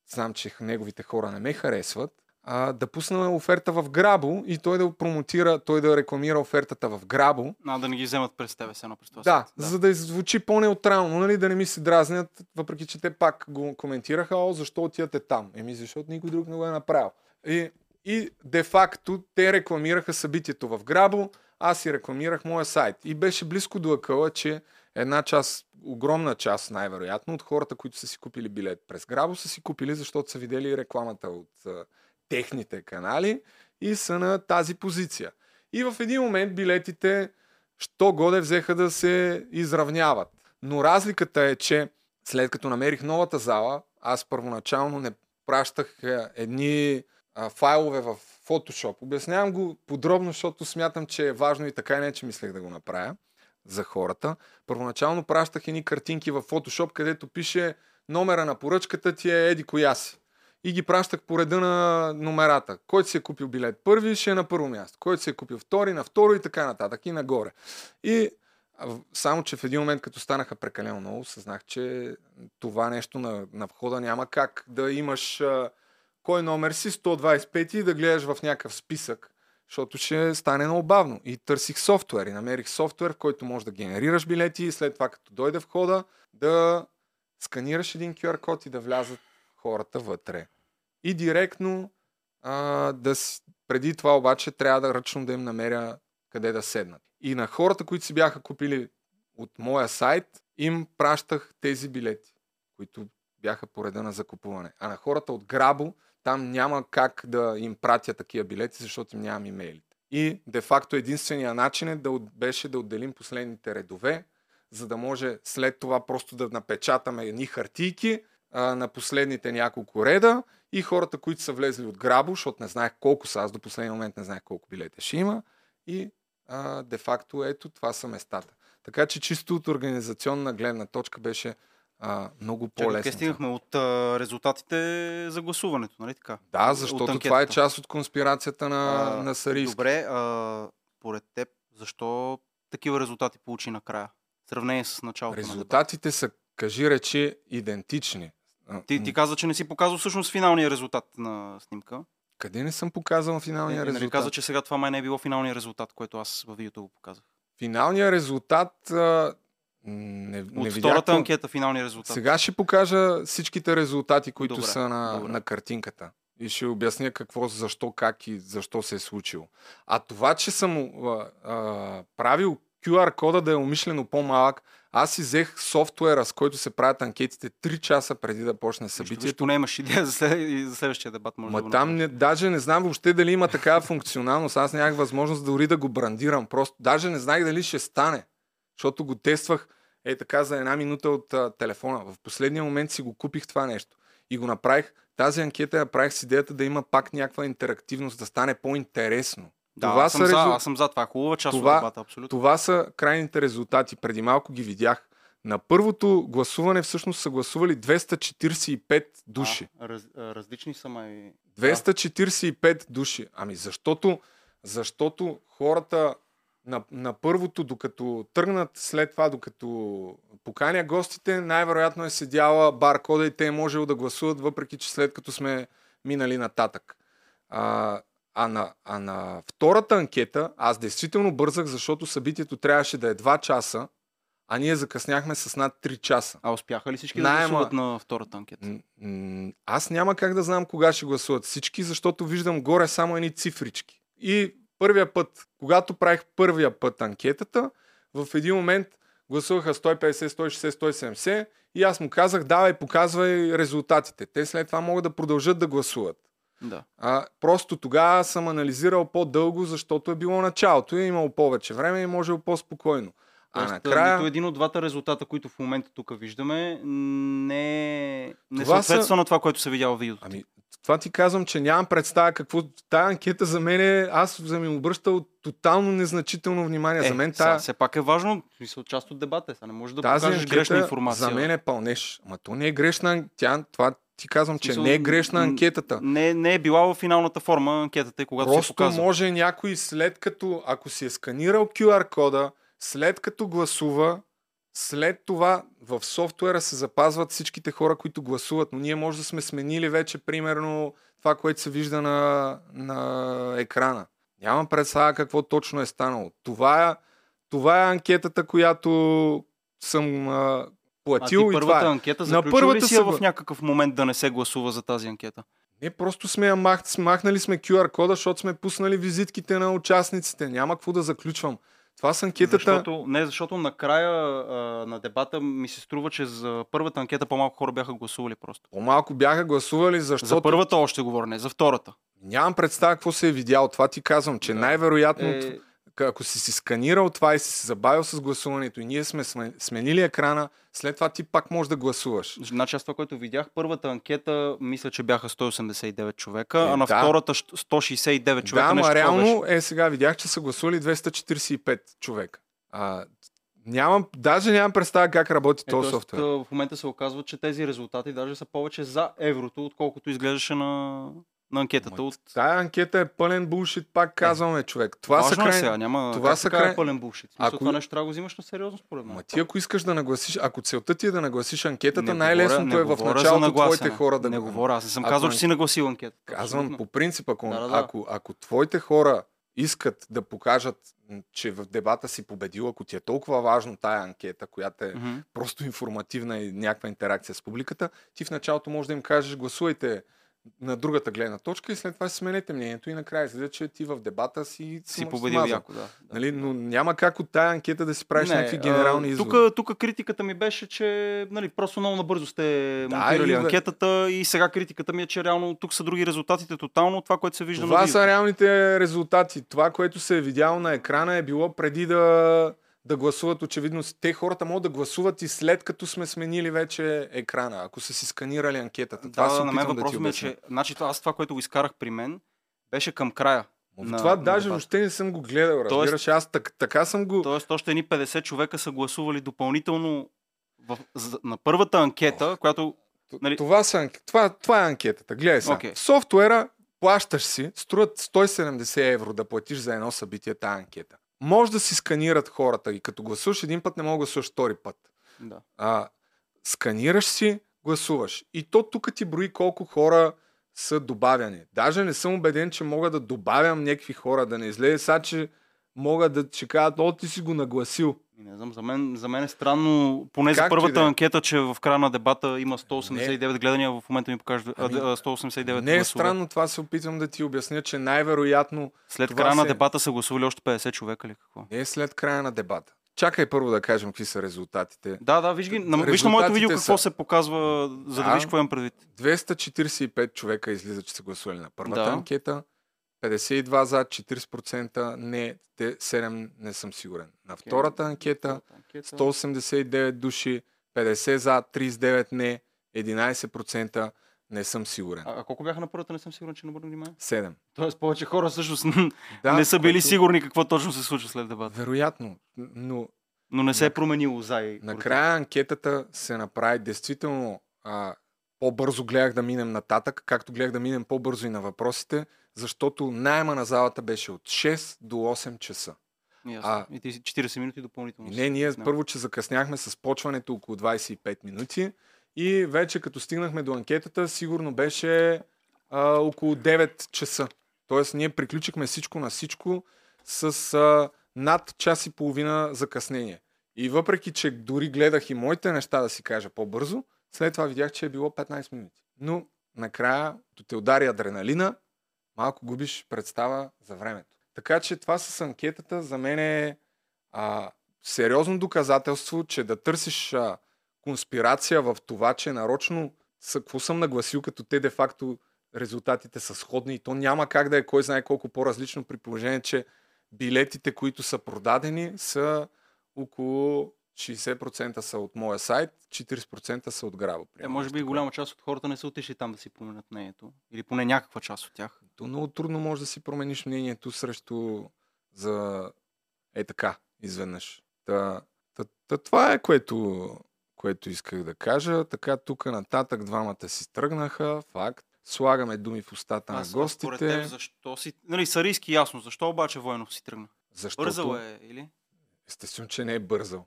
знам, че неговите хора не ме харесват, а, да пусна оферта в Грабо и той да промотира, той да рекламира офертата в Грабо.
А, да не ги вземат през тебе, се едно през това.
Да,
сайт.
за да звучи по-неутрално, нали, да не ми се дразнят, въпреки че те пак го коментираха, о, защо отивате там? Еми, защото никой друг не го е направил. И, и де-факто те рекламираха събитието в Грабо, аз си рекламирах моя сайт. И беше близко до акъла, че една част, огромна част най-вероятно от хората, които са си купили билет през Грабо, са си купили, защото са видели рекламата от а, техните канали и са на тази позиция. И в един момент билетите, що годе взеха да се изравняват. Но разликата е, че след като намерих новата зала, аз първоначално не пращах едни а, файлове в Photoshop. Обяснявам го подробно, защото смятам, че е важно и така и не, че мислех да го направя за хората. Първоначално пращах едни картинки в Photoshop, където пише номера на поръчката ти е еди коя. И ги пращах по реда на номерата. Който си е купил билет първи, ще е на първо място. Който си е купил втори, на второ и така нататък. И нагоре. И само, че в един момент, като станаха прекалено много, съзнах, че това нещо на, на входа няма как да имаш а, кой номер си 125 и да гледаш в някакъв списък, защото ще стане много бавно. И търсих софтуер и намерих софтуер, в който можеш да генерираш билети и след това, като дойде входа, да сканираш един QR код и да влязат хората вътре. И директно а, да си, преди това обаче трябва да ръчно да им намеря къде да седнат. И на хората, които си бяха купили от моя сайт, им пращах тези билети, които бяха по реда на закупуване. А на хората от Грабо, там няма как да им пратя такива билети, защото им нямам имейлите. И де-факто единствения начин е да, беше да отделим последните редове, за да може след това просто да напечатаме едни хартийки а, на последните няколко реда и хората, които са влезли от Грабо, защото не знаех колко са, аз до последния момент не знаех колко билета ще има и де-факто ето това са местата. Така че чисто от организационна гледна точка беше а, много
Чакай,
по-лесно.
къде стигнахме от а, резултатите за гласуването, нали така?
Да,
От
защото това е част от конспирацията на,
А,
на Сарийски.
Добре, а, поред теб, защо такива резултати получи накрая? В сравнение с началото на.
Резултатите са, кажи речи, идентични.
Ти, ти каза, че не си показал всъщност финалния резултат на снимка.
Къде не съм показал финалния
Е,
резултат?
Нали каза, че сега това май не е било финалния резултат, който аз в видеото го показах.
Финалният резултат а, не,
От
не видях
втората
какво-
анкета, финалния резултат.
Сега ще покажа всичките резултати, които
Добре,
са на,
добре.
на картинката. И ще обясня какво, защо, как и защо се е случило. А това, че съм а, а, правил QR кода да е умишлено по-малък, аз си взех софтуера, с който се правят анкетите 3 часа преди да почне
Виж,
събитието.
поне имаш идея за, след, за следващия дебат. Може да
Ма
го
там не, даже не знам въобще дали има такава функционалност. Аз нямах възможност дори да го брандирам. Просто даже не знаех дали ще стане. Защото го тествах е така за една минута от а, телефона. В последния момент си го купих това нещо. И го направих. Тази анкета я правих с идеята да има пак някаква интерактивност, да стане по-интересно.
Да,
това
аз, съм
са
за,
резул-
аз съм за това. Хубава част
Това-
от дебата, абсолютно.
Това са крайните резултати. Преди малко ги видях. На първото гласуване всъщност са гласували 245 души.
А, раз, различни са май...
245 души. Ами защото, защото хората на, на първото, докато тръгнат след това, докато поканя гостите, най-вероятно е седяла баркода и те е можело да гласуват, въпреки че след като сме минали нататък. А, А на, а на втората анкета, аз действително бързах, защото събитието трябваше да е 2 часа, а ние закъсняхме с над 3 часа.
А успяха ли всички да
Найема-
гласуват на втората анкета?
Аз няма как да знам кога ще гласуват всички, защото виждам горе само едни цифрички. И първия път, когато правих първия път анкетата, в един момент гласуваха 150, 160, 170 и аз му казах, давай, показвай резултатите. Те след това могат да продължат да гласуват.
Да.
А, просто тогава съм анализирал по-дълго, защото е било началото и е имало повече време и е можело по-спокойно. А
Тоест,
накрая...
нито един от двата резултата, които в момента тук виждаме, не, не
Това
съответства
са-
на това, което се видя в видеото.
Ами, това ти казвам, че нямам представа какво... Тая анкета за мен е... Аз съм им обръщал тотално незначително внимание.
е,
за мен тая,
все пак е важно, в смисъл, част от дебата. е. Сега не можеш да
тази
покажеш грешна информация.
за мен е пълнеж. Ама то не е грешна... Тя, това ти казвам, че
смисъл,
не е грешна анкетата.
Не, не е била в финалната форма анкетата, и когато се
Просто
показва.
може някой след като, ако си е сканирал QR кода, след като гласува, след това в софтуера се запазват всичките хора, които гласуват, но ние може да сме сменили вече примерно това, което се вижда на, на екрана. Нямам представа какво точно е станало. Това е, това е анкетата, която съм а,
а ти
платил и това
първата
е.
анкета,
На първата
ли си в някакъв момент да не се гласува за тази анкета?
Не, просто сме я мах, сме QR кода, защото сме пуснали визитките на участниците. Няма какво да заключвам. Това с анкетата...
Защото, не, защото накрая а, на дебата ми се струва, че за първата анкета по-малко хора бяха гласували просто.
По-малко бяха гласували, защото
За първата още говоря, не за втората.
нямам представа какво се е видял. Това ти казвам, че
Да.
най-вероятно,
Е,
е... ако си си сканирал това и си се забавил с гласуването и ние сме сме- сменили екрана, след това ти пак можеш да гласуваш.
Значи аз това, което видях, първата анкета, мисля, че бяха 189 човека,
Е,
а на
да.
втората щ- 169 човека.
да,
такова
реално,
беше.
е сега видях, че са гласували 245 човека. А, нямам, даже нямам представа как работи
Е,
този софтуер.
в момента се оказва, че тези резултати даже са повече за еврото, отколкото изглеждаше на, на анкетата. От...
Тая анкета е пълен булшит, пак казваме, човек. Това
Важно
са
е
край...
сега, няма
това са
така
край-
е пълен булшит. Смисъл,
Ако-
Това нещо трябва да го взимаш на сериозно, според мен.
Ма ти ако искаш да нагласиш, ако целта ти е да нагласиш анкетата, най-лесното е в началото
нагласене.
твоите хора да
Не
го-
говоря, аз не съм
Ако
казал, че си нагласил анкетата.
Казвам
Абсолютно.
по принцип, ако,
Да, да, да.
Ако, ако твоите хора искат да покажат, че в дебата си победил, ако ти е толкова важно тая анкета, която е
Мгм.
просто информативна и някаква интеракция с публиката, ти в началото може да им кажеш гласувайте на другата гледна точка и след това си сменете мнението и накрая излиза, че ти в дебата си,
Си победил
смазал.
яко, да. да.
Нали? Но няма как от тая анкета да си правиш
Не,
някакви генерални изводи.
Тук, критиката ми беше, че нали, просто много набързо сте
Да,
монтирали
бе-
анкетата и сега критиката ми е, че реално тук са други резултатите тотално от това, което се вижда на
Това са реалните резултати. Това, което се е видяло на екрана е било преди да, да гласуват очевидно. Те хората могат да гласуват и след като сме сменили вече екрана, ако са си сканирали анкетата. Това
Да,
се
на мен въпросът ми е, че значи, аз това, което го изкарах при мен, беше към края.
Ма
на-
това
на
даже въобще не съм го гледал,
Тоест-
разбираш. Аз так, така съм го...
Тоест, още едни 50 човека са гласували допълнително в, за, на първата анкета, която нали-
Това, са, това, това е анкетата. Гледай сега. В софтуера плащаш си, струват 170 евро да платиш за едно събитие тази анкета. Може да си сканират хората и като гласуваш един път, не мога да гласуваш втори път.
да.
А, сканираш си, гласуваш. И то тук ти брои колко хора са добавяни. Даже не съм убеден, че мога да добавям някакви хора, да не излезе сега, че мога да ще кажат, о, ти си го нагласил.
И Не знам, за мен, за мен е странно, поне за
Както и
първата
да е.
анкета, че в края на дебата има 189 гледания, в момента ми покажа
Ами,
д- а, 189
Не е
гласове.
странно, това се опитвам да ти обясня, че най-вероятно
След края на
се-
дебата са гласували още 50 човека ли какво?
не е след края на дебата. Чакай първо да кажем какви са резултатите.
Да, да, виж, ги, на, виж на моето видео какво
са-
се показва, за да
Да.
видиш какво имам предвид.
245 човека излиза, че са гласували на първата
Да.
анкета. 52 за, 40% не, те 7 не съм сигурен. На втората анкета 189 души, 50 за, 39 не, 11% не съм сигурен.
А, а колко бяха на първата, не съм сигурен, че не обърна внимание.
7.
Тоест повече хора всъщност
Да,
не са били
което-
сигурни какво точно се случва след дебата.
Вероятно, но
Но не се е променило за и
накрая анкетата се направи действително а, по-бързо гледах да минем нататък, както гледах да минем по-бързо и на въпросите, защото найема на залата беше от 6 до 8 часа.
Ясно.
а-
И ти си 40 минути допълнително.
Не, ние
снял.
първо, че закъсняхме с почването около 25 минути и вече като стигнахме до анкетата, сигурно беше а, около 9 часа. Тоест, ние приключихме всичко на всичко с а, над час и половина закъснение. И въпреки, че дори гледах и моите неща да си кажа по-бързо, след това видях, че е било 15 минути. Но накрая, като те удари адреналина, малко губиш представа за времето. Така че това с анкетата за мен е а, сериозно доказателство, че да търсиш а, конспирация в това, че нарочно какво съм нагласил, като те де-факто резултатите са сходни и то няма как да е кой знае колко по-различно при положение, че билетите, които са продадени, са около 60% са от моя сайт, 40% са от Граво.
Е, може би голяма част от хората не са отишли там да си променят мнението. Или поне някаква част от тях.
То много трудно може да си промениш мнението срещу за е така, изведнъж. Та, та, та, това е което, което исках да кажа. Така тук нататък двамата си тръгнаха, факт. Слагаме думи в устата
А
на
сега, според
гостите.
Теб, защо си... Нали, Сарийски ясно. Защо обаче Войнов си тръгна?
Защото,
Бързал е, или?
Естествено, че не е бързал.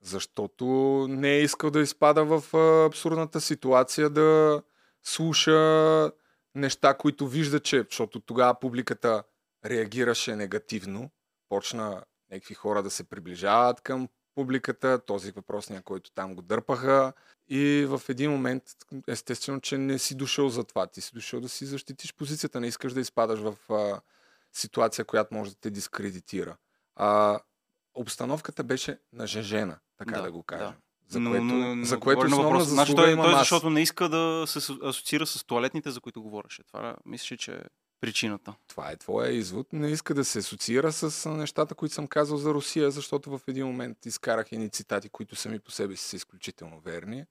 Защото не е искал да изпада в абсурдната ситуация да слуша неща, които вижда, че... Защото тогава публиката реагираше негативно. Почна някакви хора да се приближават към публиката, този въпросния, който там го дърпаха. И в един момент, естествено, че не си дошъл за това. Ти си дошъл да си защитиш позицията. Не искаш да изпадаш в а, ситуация, която може да те дискредитира. А, обстановката беше нажежена, така да,
Да,
го кажем.
да.
За
Но-
което,
но- но
за което
на въпроса. Значи той, той защото не иска да се асо- асоциира с туалетните, за които говореше. Това мисля, че е причината.
Това е твоя извод. Не иска да се асоциира с нещата, които съм казал за Русия, защото в един момент изкарах едни цитати, които сами по себе си са изключително верни,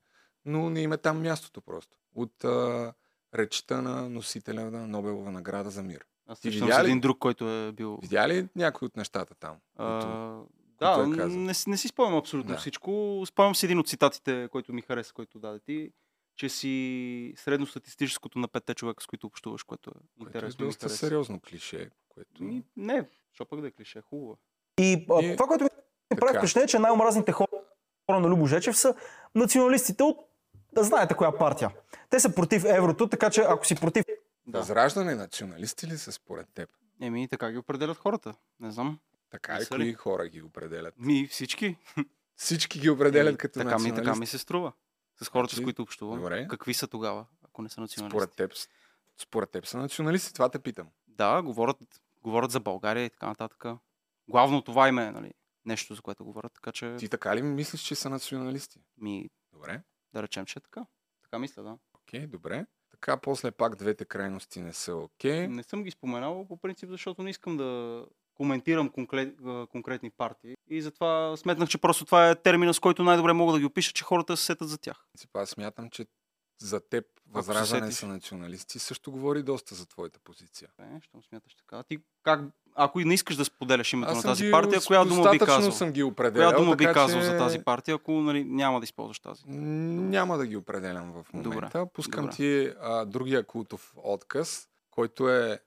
но не има там мястото просто. От а, речта на носителя на Нобелова награда за мир.
Аз
Ти видя ли?
един друг, който е бил...
Видя ли някой от нещата там?
А,
които-
да,
е казал?
не, си- не си спомням абсолютно
Да.
всичко. Спомням си един от цитатите, който ми хареса, който даде ти, че си средностатистическото на петте човека, с които общуваш, което е
Което е
интересно.
доста сериозно клише, което...
Ми, не, защо пък да е клише, хубаво. е.
И, а,
И-
това, което ми прави впечатление, че най-омразните хора на Любо Жечев са националистите от да знаете коя партия. Те са против еврото, така че ако си против
Да.
Възраждане националисти ли са според теб?
Еми, така ги определят хората. Не знам.
Така
ли?
кои хора ги определят?
Ми, всички.
Всички ги определят
Еми,
като
така ми, така ми се струва. С хората,
Значи,
с които общувам.
добре.
Какви са тогава, ако не са националисти?
Според теб, според теб са националисти, това те питам.
Да, говорят, говорят за България и така нататък. Главно това им е нали, нещо, за което говорят. Така че,
Ти така ли мислиш, че са националисти?
ми,
Добре,
да речем, че е така. Така мисля, да.
окей, добре. Така, после пак двете крайности не са окей.
Не съм ги споменал по принцип, защото не искам да коментирам конкрет, конкретни партии. И затова сметнах, че просто това е термина, с който най-добре мога да ги опиша, че хората се сетят за тях.
Аз смятам, че за теб възраждане са националисти. Също говори доста за твоята позиция.
Е, щом смяташ така. Ти как, ако и не искаш да споделяш името на тази
ги
партия, коя дума би казал?
съм ги определял.
Коя дума би казал
че
за тази партия, ако нали, няма да използваш тази?
Няма да ги определям в
Добре,
момента. Пускам
добре.
ти а, другия култов отказ, който е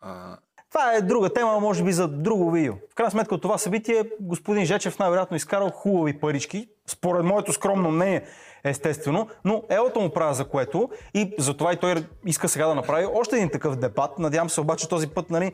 а,
Това е друга тема, може би за друго видео. В крайна сметка от това събитие господин Жечев най-вероятно изкарал хубави парички, според моето скромно мнение, естествено, но елото му правя за което и затова и той иска сега да направи още един такъв дебат. Надявам се обаче този път, нали,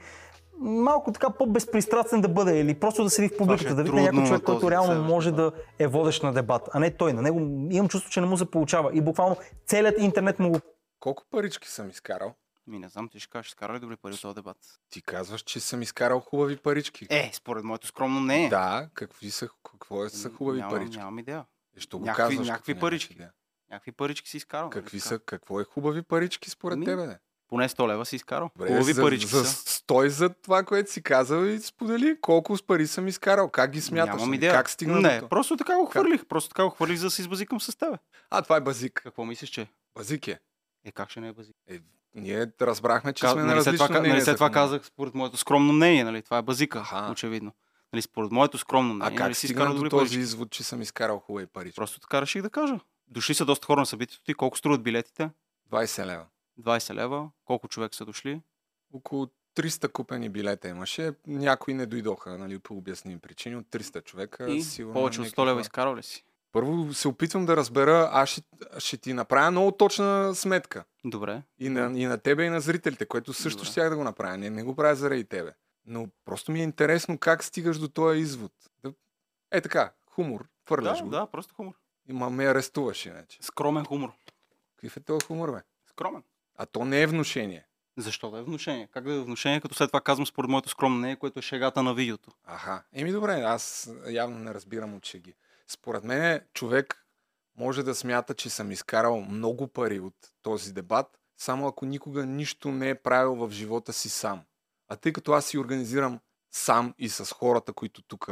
малко така по-безпристрастен да бъде или просто да седи в публиката,
е
да види
трудно
някой
на
човек, който реално
следващ
може да е водещ на дебат, а не той. На него имам чувство, че не му се получава и буквално целият интернет му го
колко парички съм изкарал?
Ми не знам, ти ще кажеш, изкара ли добри пари от този дебат?
Ти казваш, че съм изкарал хубави парички.
Е, според моето скромно мнение.
Да, какви са, какво е, са хубави
нямам,
парички?
Нямам идея.
Е, Що го
някакви-
казваш,
някакви парички.
идея?
Някакви парички си изкарал. нали
Какви са, какво е хубави парички според
Ми,
тебе? Не?
Поне 100 лева си изкарал.
Добре,
Хубави
за,
парички
за,
са.
Стой за това, което си казал и сподели колко с пари съм изкарал. Как ги смяташ?
Нямам
нали?
идея.
Как стигна
Не,
до то?
просто така го хвърлих. Просто така го хвърлих, за да се избазикам с тебе.
А, това е базик.
Какво мислиш, че?
Базик е.
Е, как ще не е базик?
е ние разбрахме, че сме на
нали, след
различно
това,
мнение.
нали, след това
момента.
казах, според моето скромно мнение, нали? Това е базика,
Аха.
очевидно. Нали, според моето скромно
А
мнение,
как
нали, си изкарал
до този
парички.
извод, че съм изкарал хубави парички?
Просто така реших да кажа. Дошли са доста хора на събитието ти. Колко струват билетите?
20 лева.
20 лева. Колко човек са дошли?
Около 300 купени билета имаше. Някои не дойдоха, нали, по обясними причини. От 300 човека.
И
сигурно
повече от
някакви
100 лева изкарал ли си?
Първо се опитвам да разбера, аз ще, ще ти направя много точна сметка.
Добре.
И на, и на тебе, и на зрителите, което също
Добре.
щях да го направя. Не, не го правя заради тебе. Но просто ми е интересно как стигаш до този извод. Е така, хумор. Фърляш
Да,
го.
да, просто хумор.
И ма ме арестуваш иначе.
Скромен хумор.
Какъв е този хумор, бе?
Скромен.
А то не е внушение.
Защо да е внушение? Как да е внушение, като след това казвам според моето скромно мнение, което е шегата на видеото?
Аха. Еми добре, аз явно не разбирам от шеги. Според мен човек може да смята, че съм изкарал много пари от този дебат, само ако никога нищо не е правил в живота си сам. А тъй като аз си организирам сам и с хората, които тук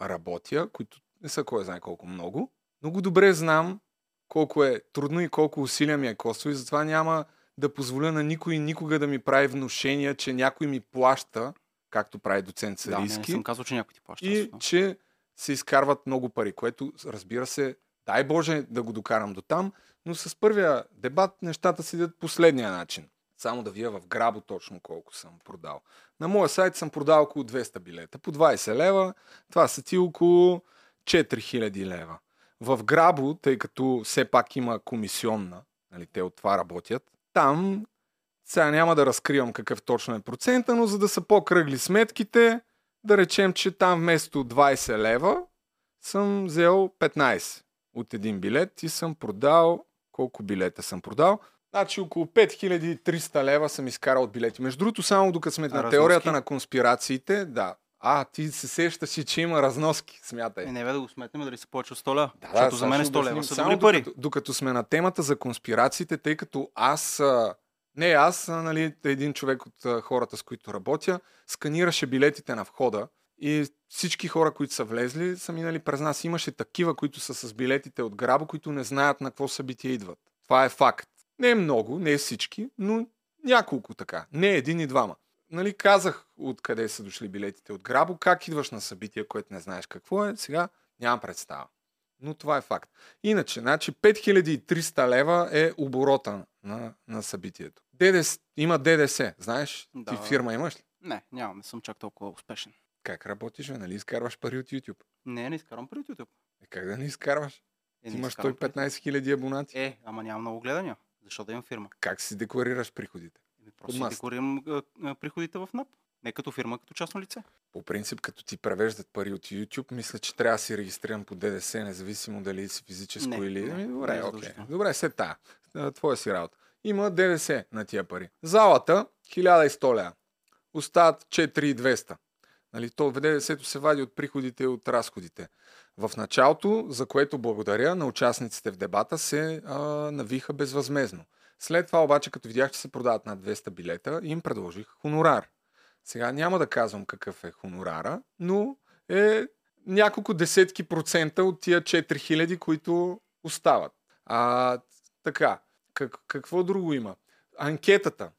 работя, които не са кой знае колко много, много добре знам колко е трудно и колко усилия ми е коствало и затова няма да позволя на никой никога да ми прави внушения, че някой ми плаща, както прави доцент
Да, не, не
Сарийски,
съм казал, че някой ти плаща.
и че се изкарват много пари, което разбира се, дай Боже да го докарам до там, но с първия дебат нещата си идат последния начин. Само да вия в грабо точно колко съм продал. На моя сайт съм продал около 200 билета. По 20 лева, това са ти около 4000 лева. В грабо, тъй като все пак има комисионна, нали, те от това работят, там сега няма да разкривам какъв точно е процента, но за да са по-кръгли сметките, да речем, че там вместо 20 лева съм взел 15 от един билет и съм продал... Колко билета съм продал? Значи около 5300 лева съм изкарал от билети. Между другото, само докато сме на
разноски?
теорията на конспирациите, да. А, ти се сещаш, че има разноски, смятай.
Е, не бе да го сметнем дали са повече от 100 лева.
Да,
Защото за
сега
мен
ще
100 лева
обясним.
са добри пари.
Докато, докато сме на темата за конспирациите, тъй като аз, а, не аз, нали, един човек от хората, с които работя, сканираше билетите на входа и всички хора, които са влезли, са минали през нас. Имаше такива, които са с билетите от грабо, които не знаят на какво събитие идват. Това е факт. Не е много, не е всички, но няколко така. Не един и двама. Нали, казах откъде са дошли билетите от грабо, как идваш на събитие, което не знаеш какво е, сега нямам представа. Но това е факт. Иначе, значи 5300 лева е оборота на, на събитието. ДДС, има ДДС, знаеш?
Да.
Ти фирма имаш ли?
Не, нямам, не съм чак толкова успешен.
Как работиш, бе? Нали изкарваш пари от YouTube?
Не, не изкарвам пари от YouTube.
Е, как да не изкарваш?
Е, не
имаш
изкарвам пари.
115 хиляди абонати.
Е, ама нямам много гледания. Защо да имам фирма?
Как си декларираш приходите?
Еми, просто си декларирам а, приходите в НАП. Не като фирма, като частно лице.
По принцип, като ти превеждат пари от YouTube, мисля, че трябва да си регистриран по ДДС, независимо дали си физическо
Не,
или...
не,
Ами,
не
добре,
е
окей.
задължително.
Добре, се тая. А, Твоя си работа. Има ДДС на тия пари. Залата 1100 лева. Остават 4200. Нали, то ДДС-то се вади от приходите и от разходите. В началото, за което благодаря на участниците в дебата, се а, навиха безвъзмезно. След това обаче, като видях, че се продават над 200 билета, им предложих хонорар. Сега няма да казвам какъв е хонорара, но е няколко десетки процента от тия 4000, които остават. А, така, как, какво друго има? Анкетата.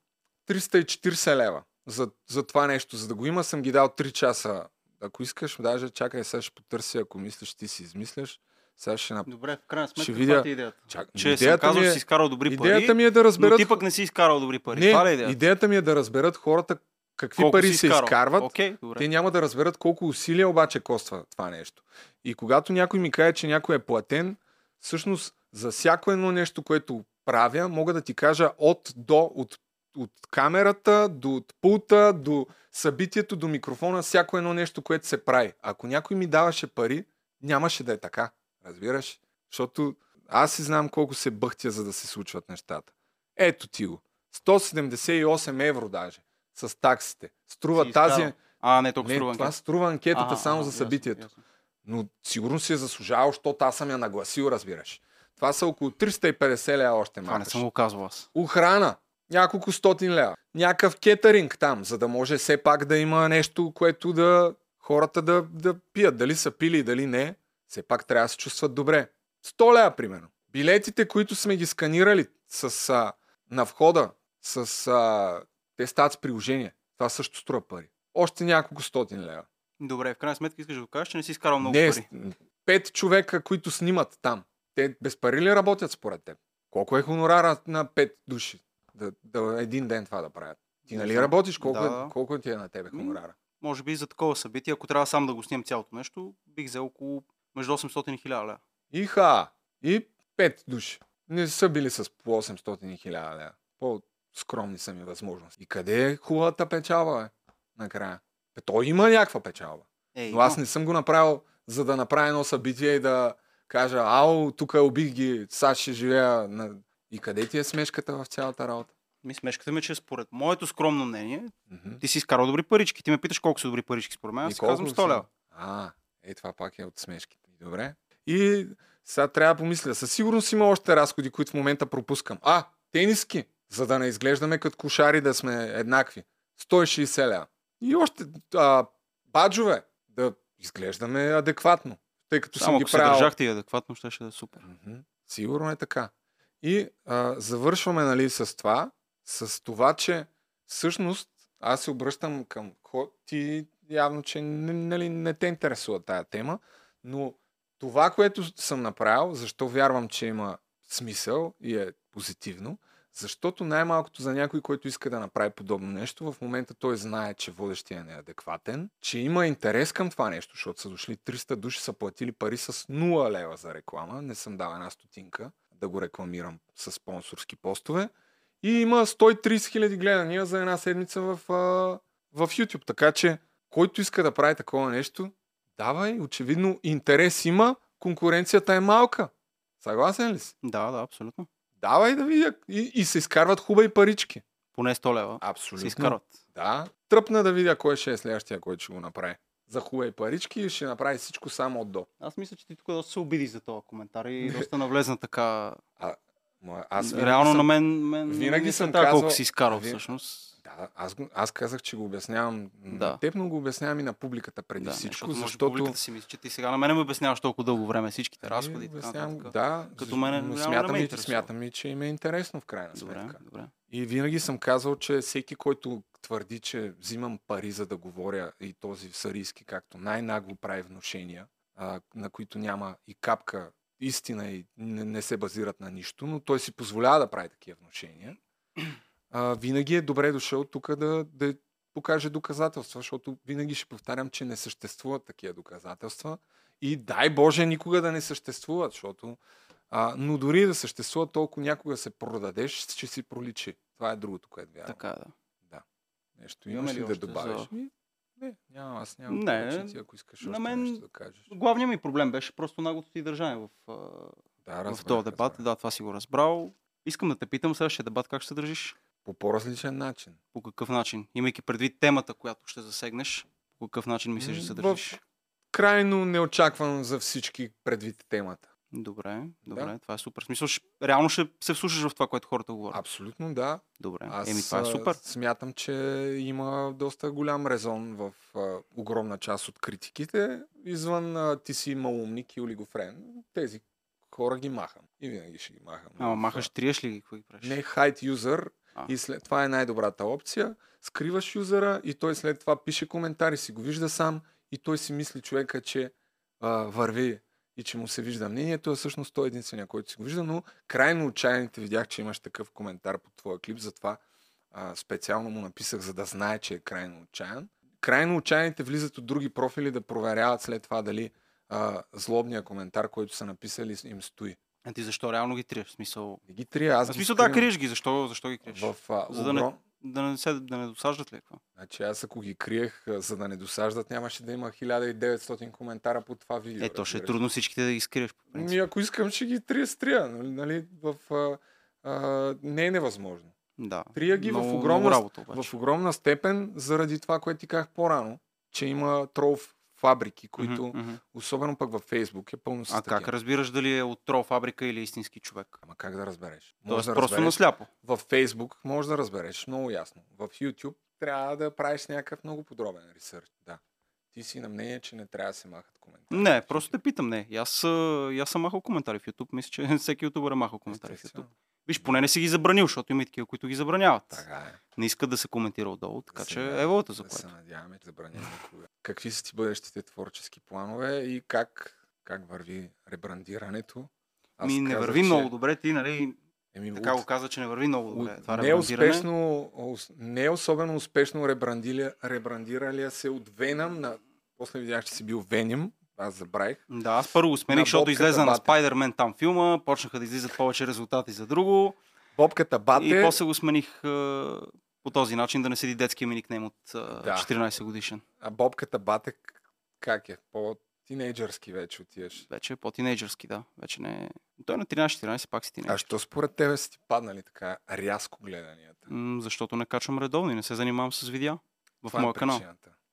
340 лева за, за това нещо. За да го има, съм ги дал 3 часа. Ако искаш, даже чакай, сега ще потърся, ако мислиш, ти си измисляш. Сега ще нап...
Добре, в крайна сметка,
Ще
каква
видя-
ти е идеята?
Чак...
Че съм
идеята,
казал,
ми
че
е...
си изкарал добри пари,
идеята ми е да разберат...
но ти пък не си изкарал добри пари.
Не,
Това е идеята?
идеята ми е да разберат хората какви
Колко
пари се
изкарал?
изкарват.
Окей, добре.
Те няма да разберат колко усилия обаче коства това нещо. И когато някой ми каже, че някой е платен, всъщност за всяко едно нещо, което правя, мога да ти кажа от до, от, от камерата, до от пулта, до събитието, до микрофона, всяко едно нещо, което се прави. Ако някой ми даваше пари, нямаше да е така. Разбираш? Защото аз си знам колко се бъхтя, за да се случват нещата. Ето ти го. 178 евро даже. С таксите. Струва
Си
тази...
изкарал. А, не, толкова
Не,
струва
това
анкета.
струва анкетата
Ага,
само
ага,
за
ясно,
събитието.
ясно.
Но сигурно си е заслужавал, защото аз съм я нагласил, разбираш. Това са около 350 лева още
Това не съм го казвал аз.
Охрана. Няколко стотин лева. Някакъв кетеринг там, за да може все пак да има нещо, което да хората да, да пият. Дали са пили, дали не. Все пак трябва да се чувстват добре. 100 лева, примерно. Билетите, които сме ги сканирали с, а, на входа, с, а, те стават с приложение. Това също струва пари. Още няколко стотин лева.
Добре, в крайна сметка искаш да кажеш, че не си изкарал много
не,
пари.
пет човека, които снимат там. Те без пари ли работят според теб? Колко е хонорара на пет души? Да, да един ден това да правят. Ти нали работиш? Колко,
Да,
е,
да.
колко ти е на тебе хонорара?
Може би за такова събитие, ако трябва сам да го снимам цялото нещо, бих взел около Между 800 и 1000 лева.
Иха! И пет души. Не са били с по 800 и 1000 лева. По-скромни са ми възможности. И къде е хубавата печалба, бе? Накрая. Бе, той има някаква печалба.
Ей,
Но аз не съм го направил, за да направя едно събитие и да кажа, ау, тук убих ги, сега ще живея. На... И къде ти е смешката в цялата работа?
Ми смешката ми, е, че според моето скромно мнение,
Мгм.
ти си изкарал добри парички. Ти ме питаш колко са добри парички според мен. Аз казвам
са?
100 лева.
А, е това пак е от смешките. Добре. И сега трябва да помисля. Със сигурност има още разходи, които в момента пропускам. А, тениски, за да не изглеждаме като кошари да сме еднакви. 160 лева. И още а, баджове, да изглеждаме адекватно. Тъй като съм
Само
ги
ако се
правил.
държахте и адекватно, ще ще да е супер.
Мгм. Сигурно е така. И а, завършваме нали, с това, с това, че всъщност аз се обръщам към ти явно, че нали, не те интересува тая тема, но това, което съм направил, защо вярвам, че има смисъл и е позитивно, защото най-малкото за някой, който иска да направи подобно нещо, в момента той знае, че водещия е неадекватен, че има интерес към това нещо, защото са дошли 300 души, са платили пари с 0 лева за реклама, не съм дал една стотинка да го рекламирам с спонсорски постове. И има 130 хиляди гледания за една седмица в, в YouTube. Така че, който иска да прави такова нещо, давай, очевидно интерес има, конкуренцията е малка. Съгласен ли си?
Да, да, абсолютно.
Давай да видя. И, и се изкарват хубави парички.
Поне 100 лева
Абсолютно.
се изкарват.
Да. Тръпна да видя кой ще е следващия, който ще го направи. За хубави парички и ще направи всичко само от до.
Аз мисля, че ти тук доста се обиди за този коментар и доста навлезна така.
Ма, аз
Реално
съм...
на мен, мен
винаги съм
така, колко
казвал-
си изкарал
Ви-
всъщност.
Да, аз, го, аз казах, че го обяснявам да. На теб, но го обяснявам и на публиката преди
Да,
всичко,
защото,
защото...
публиката си мисли, че ти сега на мен ме обясняваш толкова дълго време всичките
Ами,
разходи. така
обяснявам,
нататък.
да,
Като мене
но
реално не
смятам,
ме
смятам и, че им е интересно в крайна
Добре,
сметка.
добре.
И винаги съм казал, че всеки, който твърди, че взимам пари за да говоря и този сарийски, както най-нагло прави вношения, а, на които няма и капка истина и не, не се базират на нищо, но той си позволява да прави такива вношения, а, винаги е добре дошъл тук да, да покаже доказателства, защото винаги ще повтарям, че не съществуват такива доказателства и дай Боже никога да не съществуват, защото а, но дори да съществува толкова някога се продадеш, ще си проличи. Това е другото, което вярвам.
Така, да.
Нещо
Имаме
имаш
ли
да добавиш?
за-
Не, няма, аз нямам
Не,
ти, ако искаш
на мен-
нещо да кажеш.
Главният ми проблем беше просто наглото ти държание в,
Да,
в
разбрах,
този дебат.
разбрах.
Да, това си го разбрал. Искам да те питам следващия дебат как ще се държиш?
По по-различен начин.
По какъв начин? Имайки предвид темата, която ще засегнеш, по какъв начин мислиш да се
М, в-
държиш?
Крайно неочакван за всички предвид темата.
Добре, добре,
Да.
това е супер. Смисъл, реално ще се вслушаш в това, което хората говорят.
Абсолютно да.
Добре,
Аз
еми това е супер.
смятам, че има доста голям резон в а, огромна част от критиките. Извън а, ти си малумник и олигофрен. Тези хора ги махам. И винаги ще ги махам.
Ама махаш, триеш ли ги? Ги правиш?
Не хайт юзър И след това е най-добрата опция. Скриваш юзера и той след това пише коментари, си го вижда сам и той си мисли човека, че а, върви и че му се вижда мнението, а всъщност той е единствения, който си го вижда, но крайно отчаяните видях, че имаш такъв коментар под твоя клип, затова а, специално му написах, за да знае, че е крайно отчаян. Крайно отчаяните влизат от други профили да проверяват след това дали а, злобния коментар, който са написали, им стои.
А ти защо реално ги триеш? В смисъл,
Не ги трия, аз
в смисъл да, криеш ги. Защо, защо ги криеш?
в а,
За да не, да не, се, да не досаждат ли? Какво?
Значи аз ако ги криех, за да не досаждат, нямаше да има 1900 коментара по това видео.
Е, то ще е трудно всичките да ги скриеш.
Ми, ако искам, ще ги трия с трия. Нали, нали, в, а, а, не е невъзможно.
Да.
Трия ги
много,
в, огромна,
работа, обаче.
в огромна степен, заради това, което ти казах по-рано, че има трол фабрики, които,
мгм.
особено пък във Фейсбук, е пълно с
А
такива.
как разбираш дали е от трол фабрика или истински човек?
Ама как да разбереш?
Тоест
да
просто
разбереш.
насляпо.
В Фейсбук може да разбереш много ясно. В YouTube трябва да правиш някакъв много подробен ресърч. Да. Ти си на мнение, че не трябва да се махат коментари.
Не, просто те питам, не. Аз, аз съм махал коментари в YouTube. Мисля, че всеки ютубър е махал коментари в. YouTube. Виж, поне не си ги забранил, защото има и такива, които ги забраняват.
Така е.
Не искат да се коментира отдолу, така
Да се
че е волата за
да
което.
се надяваме, че забраня никога. Какви са ти бъдещите творчески планове и как, как върви ребрандирането? Аз
Ми не върви
че-
много добре, ти, нали,
Еми,
така
от-
го каза, че не върви много добре. Това
не, е успешно, не особено успешно ребрандиралия, се от Venom на... После видях, че си бил Venom. Аз забравих.
Да, аз първо го смених,
На
защото излезе на
Бате.
Spider-Man там филма, почнаха да излизат повече резултати за друго
Бобката Бате.
и после го смених а, по този начин да не седи детския ми никнейм от а,
Да.
14 годишен.
А Бобката Бате как е? По-тинейджърски вече отиваш.
Вече е по-тинейджърски, да. Вече не е... Той е на 13-14, пак си
А
тинейджър.
що според тебе са ти паднали така рязко гледанията?
М, защото не качвам редовно и не се занимавам с видеа в
Това е
моя канал.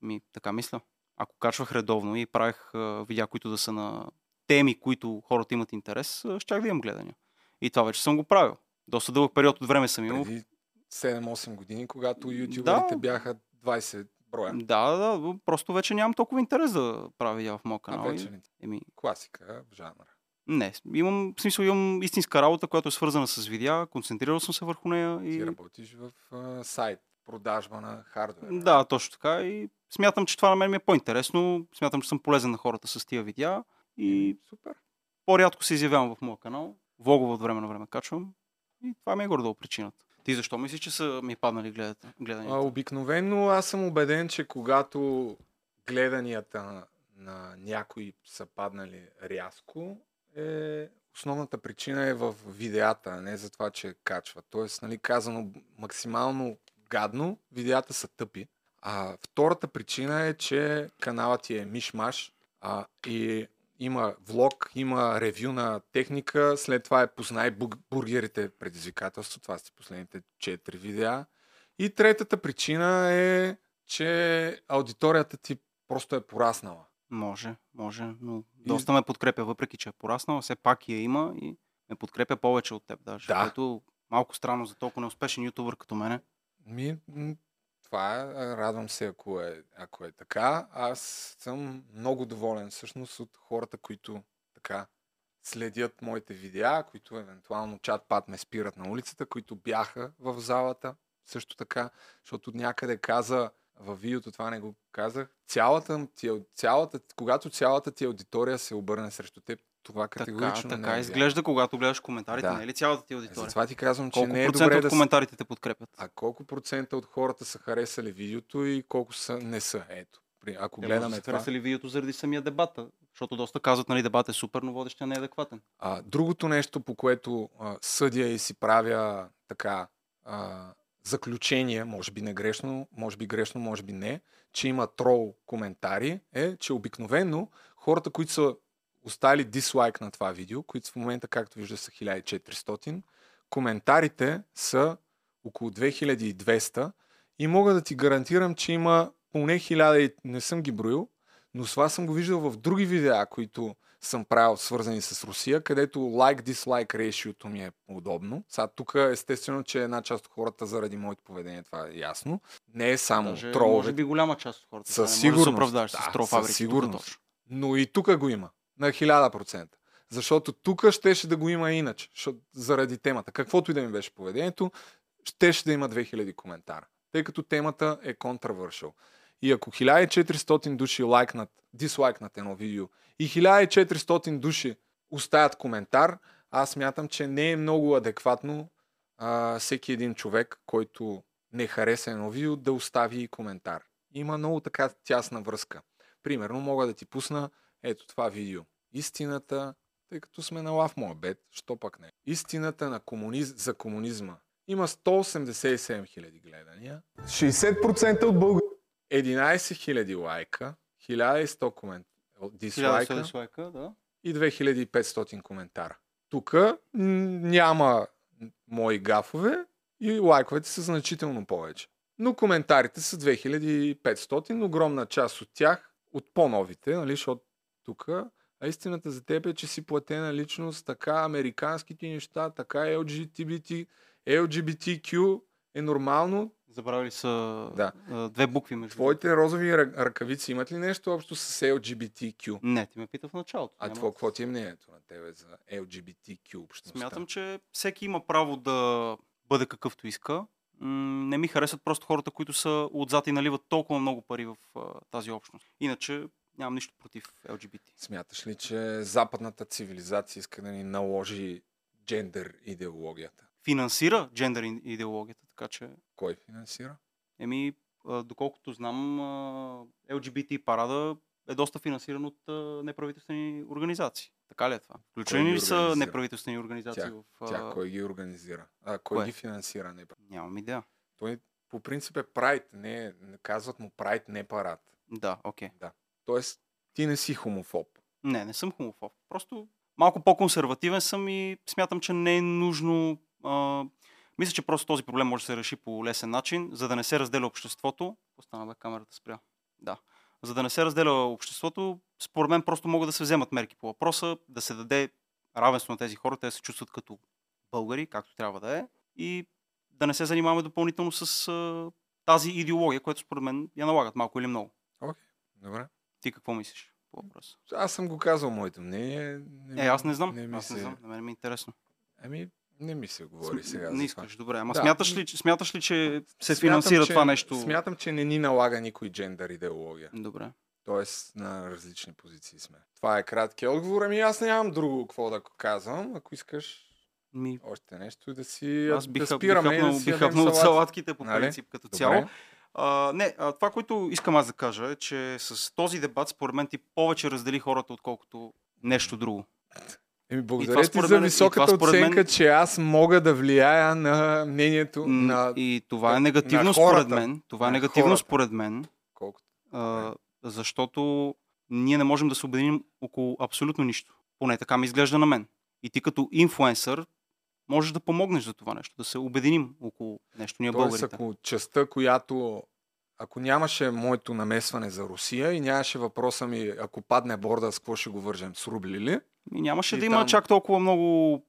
Ми, така мисля. Ако качвах редовно и правех а, видеа, които да са на теми, които хората имат интерес, а, щях да имам гледания. И това вече съм го правил. Доста дълъг период от време съм имал.
Преди 7-8 години, когато ютуберите
Да.
бяха 20 броя.
Да, да, да, просто вече нямам толкова интерес да правя видеа в моя
А
канал.
вече
и-
не.
Еми,
Класика в жанра.
не, имам, в смисъл имам истинска работа, която е свързана с видеа, концентрирал съм се върху нея
Ти
и...
работиш в а, сайт, продажба на хардвер.
Да, точно така и смятам, че това на мен ми е по-интересно, смятам, че съм полезен на хората с тия видеа и
Супер.
по-рядко се изявявам в моя канал, влогове от време на време качвам и това ми е горе причината. Ти защо мислиш, че са ми паднали гледат,
А,
гледанията?
обикновено аз съм убеден, че когато гледанията на, на някои са паднали рязко, е, основната причина е в видеята, а не за това, че качва. Тоест, нали, казано максимално гадно, видеята са тъпи. А втората причина е, че каналът ти е мишмаш а, и има влог, има ревю на техника, след това е познай бургерите предизвикателство, това са последните 4 видеа. И третата причина е, че аудиторията ти просто е пораснала.
Може, може, но доста ме подкрепя, въпреки че е пораснал, все пак я има и ме подкрепя повече от теб даже.
Да.
Което малко странно за толкова неуспешен ютубър като мене.
Ми, това е, радвам се, ако е, ако е така. Аз съм много доволен всъщност от хората, които така следят моите видеа, които евентуално чат-пат ме спират на улицата, които бяха в залата също така, защото някъде каза във видеото, това не го казах, цялата цялата, когато цялата ти аудитория се обърне срещу теб, това
Така,
категорично
така
не е
изглежда, когато гледаш коментарите,
Да.
не е ли цялата ти аудитория?
Затова ти казвам, че
Колко
не е добре
от
да...
коментарите те подкрепят?
А колко процента от хората са харесали видеото и колко са, не са? Ето. Ако гледаме
са
това.
харесали видеото заради самия дебат, защото доста казват, нали, дебат е супер, но водещия не е адекватен.
А, другото нещо, по което а, съдя и си правя така а, заключение, може би не грешно, може би грешно, може би не, че има трол коментари, е, че обикновено хората, които са оставили дислайк на това видео, които в момента, както вижда, са 1400, коментарите са около 2200 и мога да ти гарантирам, че има поне 1000, и- не съм ги броил, но с това съм го виждал в други видеа, които съм правил свързани с Русия, където like-dislike ratio ми е удобно. Сега тук естествено, че една част от хората заради моето поведение, това е ясно. Не е само
Даже,
тролове,
може би голяма част от хората.
Със сигурност. Да, със сигурност. Но и тук го има. На 1000%. Защото тук щеше да го има иначе, защото, заради темата. Каквото и да ми беше поведението, щеше да има 2000 коментара. Тъй като темата е controversial. И ако 1400 души лайкнат, дислайкнат едно видео и 1400 души оставят коментар, аз мятам, че не е много адекватно а, всеки един човек, който не хареса едно видео, да остави и коментар. Има много така тясна връзка. Примерно мога да ти пусна ето това видео. Истината, тъй като сме на лав моя бед, що пък не. Истината на комуниз... за комунизма. Има 187 000 гледания, 60% от българ... 11 000 лайка, 1100 комент... дислайка
1100 дислайка, да.
и 2500 коментара. Тук няма мои гафове и лайковете са значително повече. Но коментарите са 2500, огромна част от тях, от по-новите, нали, защото тук, а истината за теб е, че си платена личност, така американските неща, така LGBT, LGBTQ е нормално.
Забравили са
Да.
две букви между
Твоите розови ръ- ръкавици имат ли нещо общо с LGBTQ?
Не, ти ме пита в началото.
А това, какво ти е мнението на тебе за LGBTQ общността?
Смятам, че всеки има право да бъде какъвто иска. Не ми харесват просто хората, които са отзад и наливат толкова много пари в тази общност. Иначе нямам нищо против LGBT.
Смяташ ли, че западната цивилизация иска да ни наложи джендър идеологията?
Финансира джендър идеологията, така че
Кой финансира?
Еми, доколкото знам, LGBT парада е доста финансиран от неправителствени организации. Така ли е това? Включени ли са неправителствени организации
Тя-
в...
Тя кой ги организира? А, кой
кое?
ги финансира?
Нямам идея.
той по принцип е прайд, не, казват му прайд, не парад.
Да, окей.
Тоест, ти не си хомофоб.
Не, не съм хомофоб. Просто малко по-консервативен съм и смятам, че не е нужно... А... Мисля, че просто този проблем може да се реши по лесен начин, за да не се разделя обществото. Остана бе, камерата спря. Да. За да не се разделя обществото, според мен просто могат да се вземат мерки по въпроса, да се даде равенство на тези хора, те да се чувстват като българи, както трябва да е, и да не се занимаваме допълнително с а, тази идеология, която според мен я налагат малко или много.
Добре.
Ти какво мислиш по въпроса?
Аз съм го казал моето мнение.
Е, аз не знам.
Не ми
аз
се...
не знам. На мен ми е интересно.
Ами, не ми се говори сега.
не искаш,
това.
добре. Ама
Да.
смяташ, ли, смяташ ли, че се
Смятам,
финансира
че-
това нещо?
Смятам, че не ни налага никой джендър идеология.
Добре.
Тоест, на различни позиции сме. Това е краткият отговор. Ами аз нямам друго какво да казвам. Ако искаш
Ми,
още нещо да си
аз бих,
да спираме
хапнал,
да си
бих хапнал от салатките по
Нали?
принцип като
Добре.
цяло. А, не, а, това, което искам аз да кажа е, че с този дебат, според мен, ти повече раздели хората, отколкото нещо друго.
Еми, благодаря ти за
мен-
високата
мен-
оценка, че аз мога да влияя на мнението на
И това е
на
негативно
хората.
според мен. Това е негативно
хората.
според мен,
колкото.
а, защото ние не можем да се обединим около абсолютно нищо. Поне така ми изглежда на мен. И ти като инфлуенсър можеш да помогнеш за това нещо, да се обединим около нещо ние
Тоест,
българите.
ако частта, която ако нямаше моето намесване за Русия и нямаше въпроса ми, ако падне борда, с какво ще го вържем? С рубли ли?
И нямаше
И
да има
там-
чак толкова много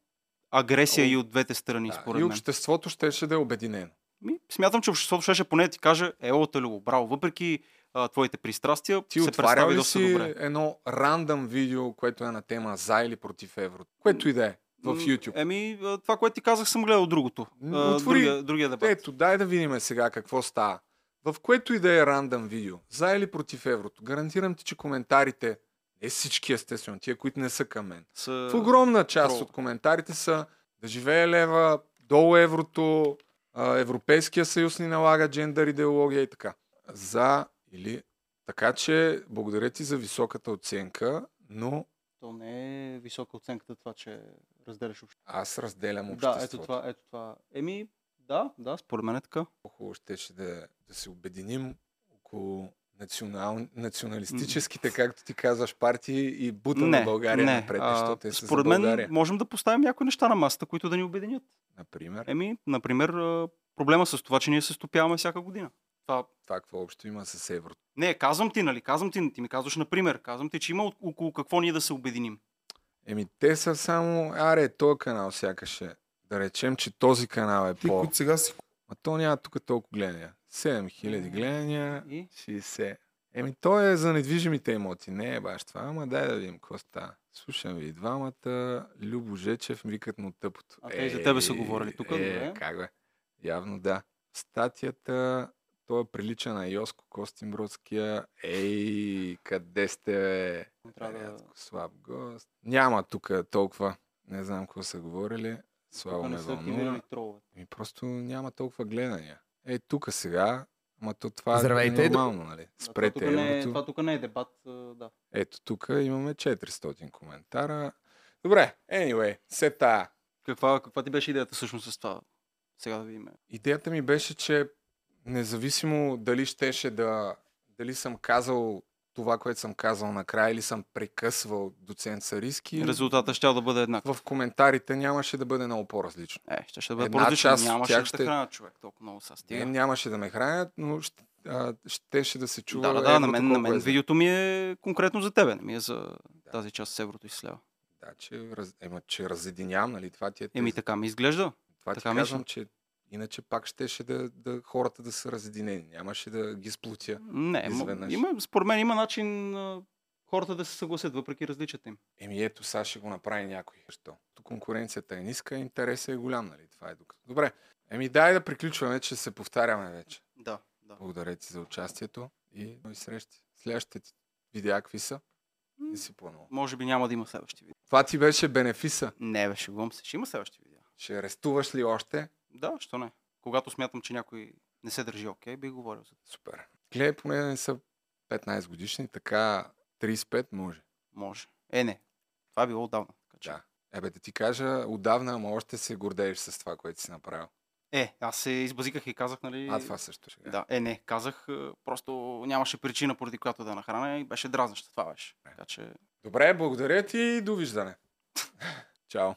агресия
О,
и от двете страни,
Да,
според
и
мен.
обществото щеше да е обединено.
Ми, смятам, че обществото ще поне да ти каже, ело, Талюго, браво, въпреки а, твоите пристрастия,
Ти
се представи доста добре.
едно рандъм видео, което е на тема за или против еврото? Което и да е в YouTube.
Еми, това, което ти казах, съм гледал другото.
Отвори-
другия, другия дебат.
Ето, дай да видим сега какво става. В което и да е рандъм видео, за или против еврото, гарантирам ти, че коментарите, не всички естествено, тия, които не са към мен,
Са...
в огромна част
трол.
от коментарите са да живее лева, долу еврото, Европейския съюз ни налага джендър идеология и така. За или... Така че, благодаря ти за високата оценка, но
То не е висока оценката това, че разделяш обществото.
аз разделям
Да,
обществото.
ето това, ето това. Еми, да, да, според мен е така.
Хубаво щеше да, да се обединим около национал, националистическите, както ти казваш, партии и бута на България
не.
напред, защото те са
според мен
България.
можем да поставим някои неща на масата, които да ни обединят.
Например,
Еми, например, проблема с това, че ние се стопяваме всяка година. Това
това какво общо има с еврото.
Не, казвам ти, нали? Казвам ти, ти ми казваш, например. Казвам ти, че има около какво ние да се обединим.
Еми, те са само, аре, този канал сякаш е. Да речем, че този канал е по...
сега си
Ма то няма тук толкова гледания. 7000 гледания,
И?
60. Еми, то е за недвижимите имоти. Не е баш това, ама дай да видим какво става. Слушам ви и двамата. Любо Жечев, викат му тъпото.
А те и за тебе са говорили тук,
Е,
добре.
как бе? Явно да. Статията, той прилича на Йоско Костинбродския. Ей, къде сте, бе? Рядко, слаб гост. Няма тук толкова. Не знам какво са говорили. Слабо ме вълнува.
активирали тролове.
Ми просто няма толкова гледания. Е, тук сега, ама то това
Здравейте,
е нормално, нали?
Това
Спрете
тук не е, това тук не е дебат, да.
Ето, тук имаме 400 коментара. Добре, anyway, се тая.
Каква, каква ти беше идеята всъщност с това? Сега да видим.
Идеята ми беше, че независимо дали щеше да... Дали съм казал това, което съм казал накрая, или съм прекъсвал доцент Сариски,
Резултата ще да бъде еднакъв.
в коментарите нямаше да бъде много по-различно.
Е, ще, ще бъде
Една
по-различно.
част
Нямаше
тях
да
ще-
ще... хранят човек толкова много са
Не, нямаше да ме хранят, но ще, а, щеше да се чува.
Да, да, да, на мен, на мен
е
видеото ми е конкретно за тебе, не ми е за
Да.
тази част с еврото и с лева.
Да, че, раз... Ема, че разединявам, нали? Това ти е
Еми така ми изглежда.
Това ти
така
казвам,
мисля.
че иначе пак щеше да, да хората да са разединени. Нямаше да ги сплутя.
Не,
Изведнъж.
има, според мен има начин а, хората да се съгласят, въпреки различията им.
Еми ето, сега ще го направи някой. Защо? Конкуренцията е ниска, интересът е голям, нали? Това е докато. Добре. Еми дай да приключваме, че се повтаряме вече.
Да, да.
Благодаря ти за участието и нови срещи. Следващите видеа какви са? Не си планувал.
Може би няма да има следващи видео.
Това ти беше бенефиса.
Не, бе, шегувам се. Ще има следващи видео.
Ще арестуваш ли още?
Да, що не. Когато смятам, че някой не се държи окей, бих говорил за
Супер. Гледай, поне не са 15 годишни, така 35 може.
Може. Е, не. Това е било отдавна. Така че-
Да. Ебе, да ти кажа, отдавна, ама още се гордееш с това, което си направил.
Е, аз се избазиках и казах, нали...
А това също ще
Да, е, не, казах, е, просто нямаше причина, поради която да нахраня и беше дразнещо. Това беше. Така че
Добре, благодаря ти и довиждане. Чао.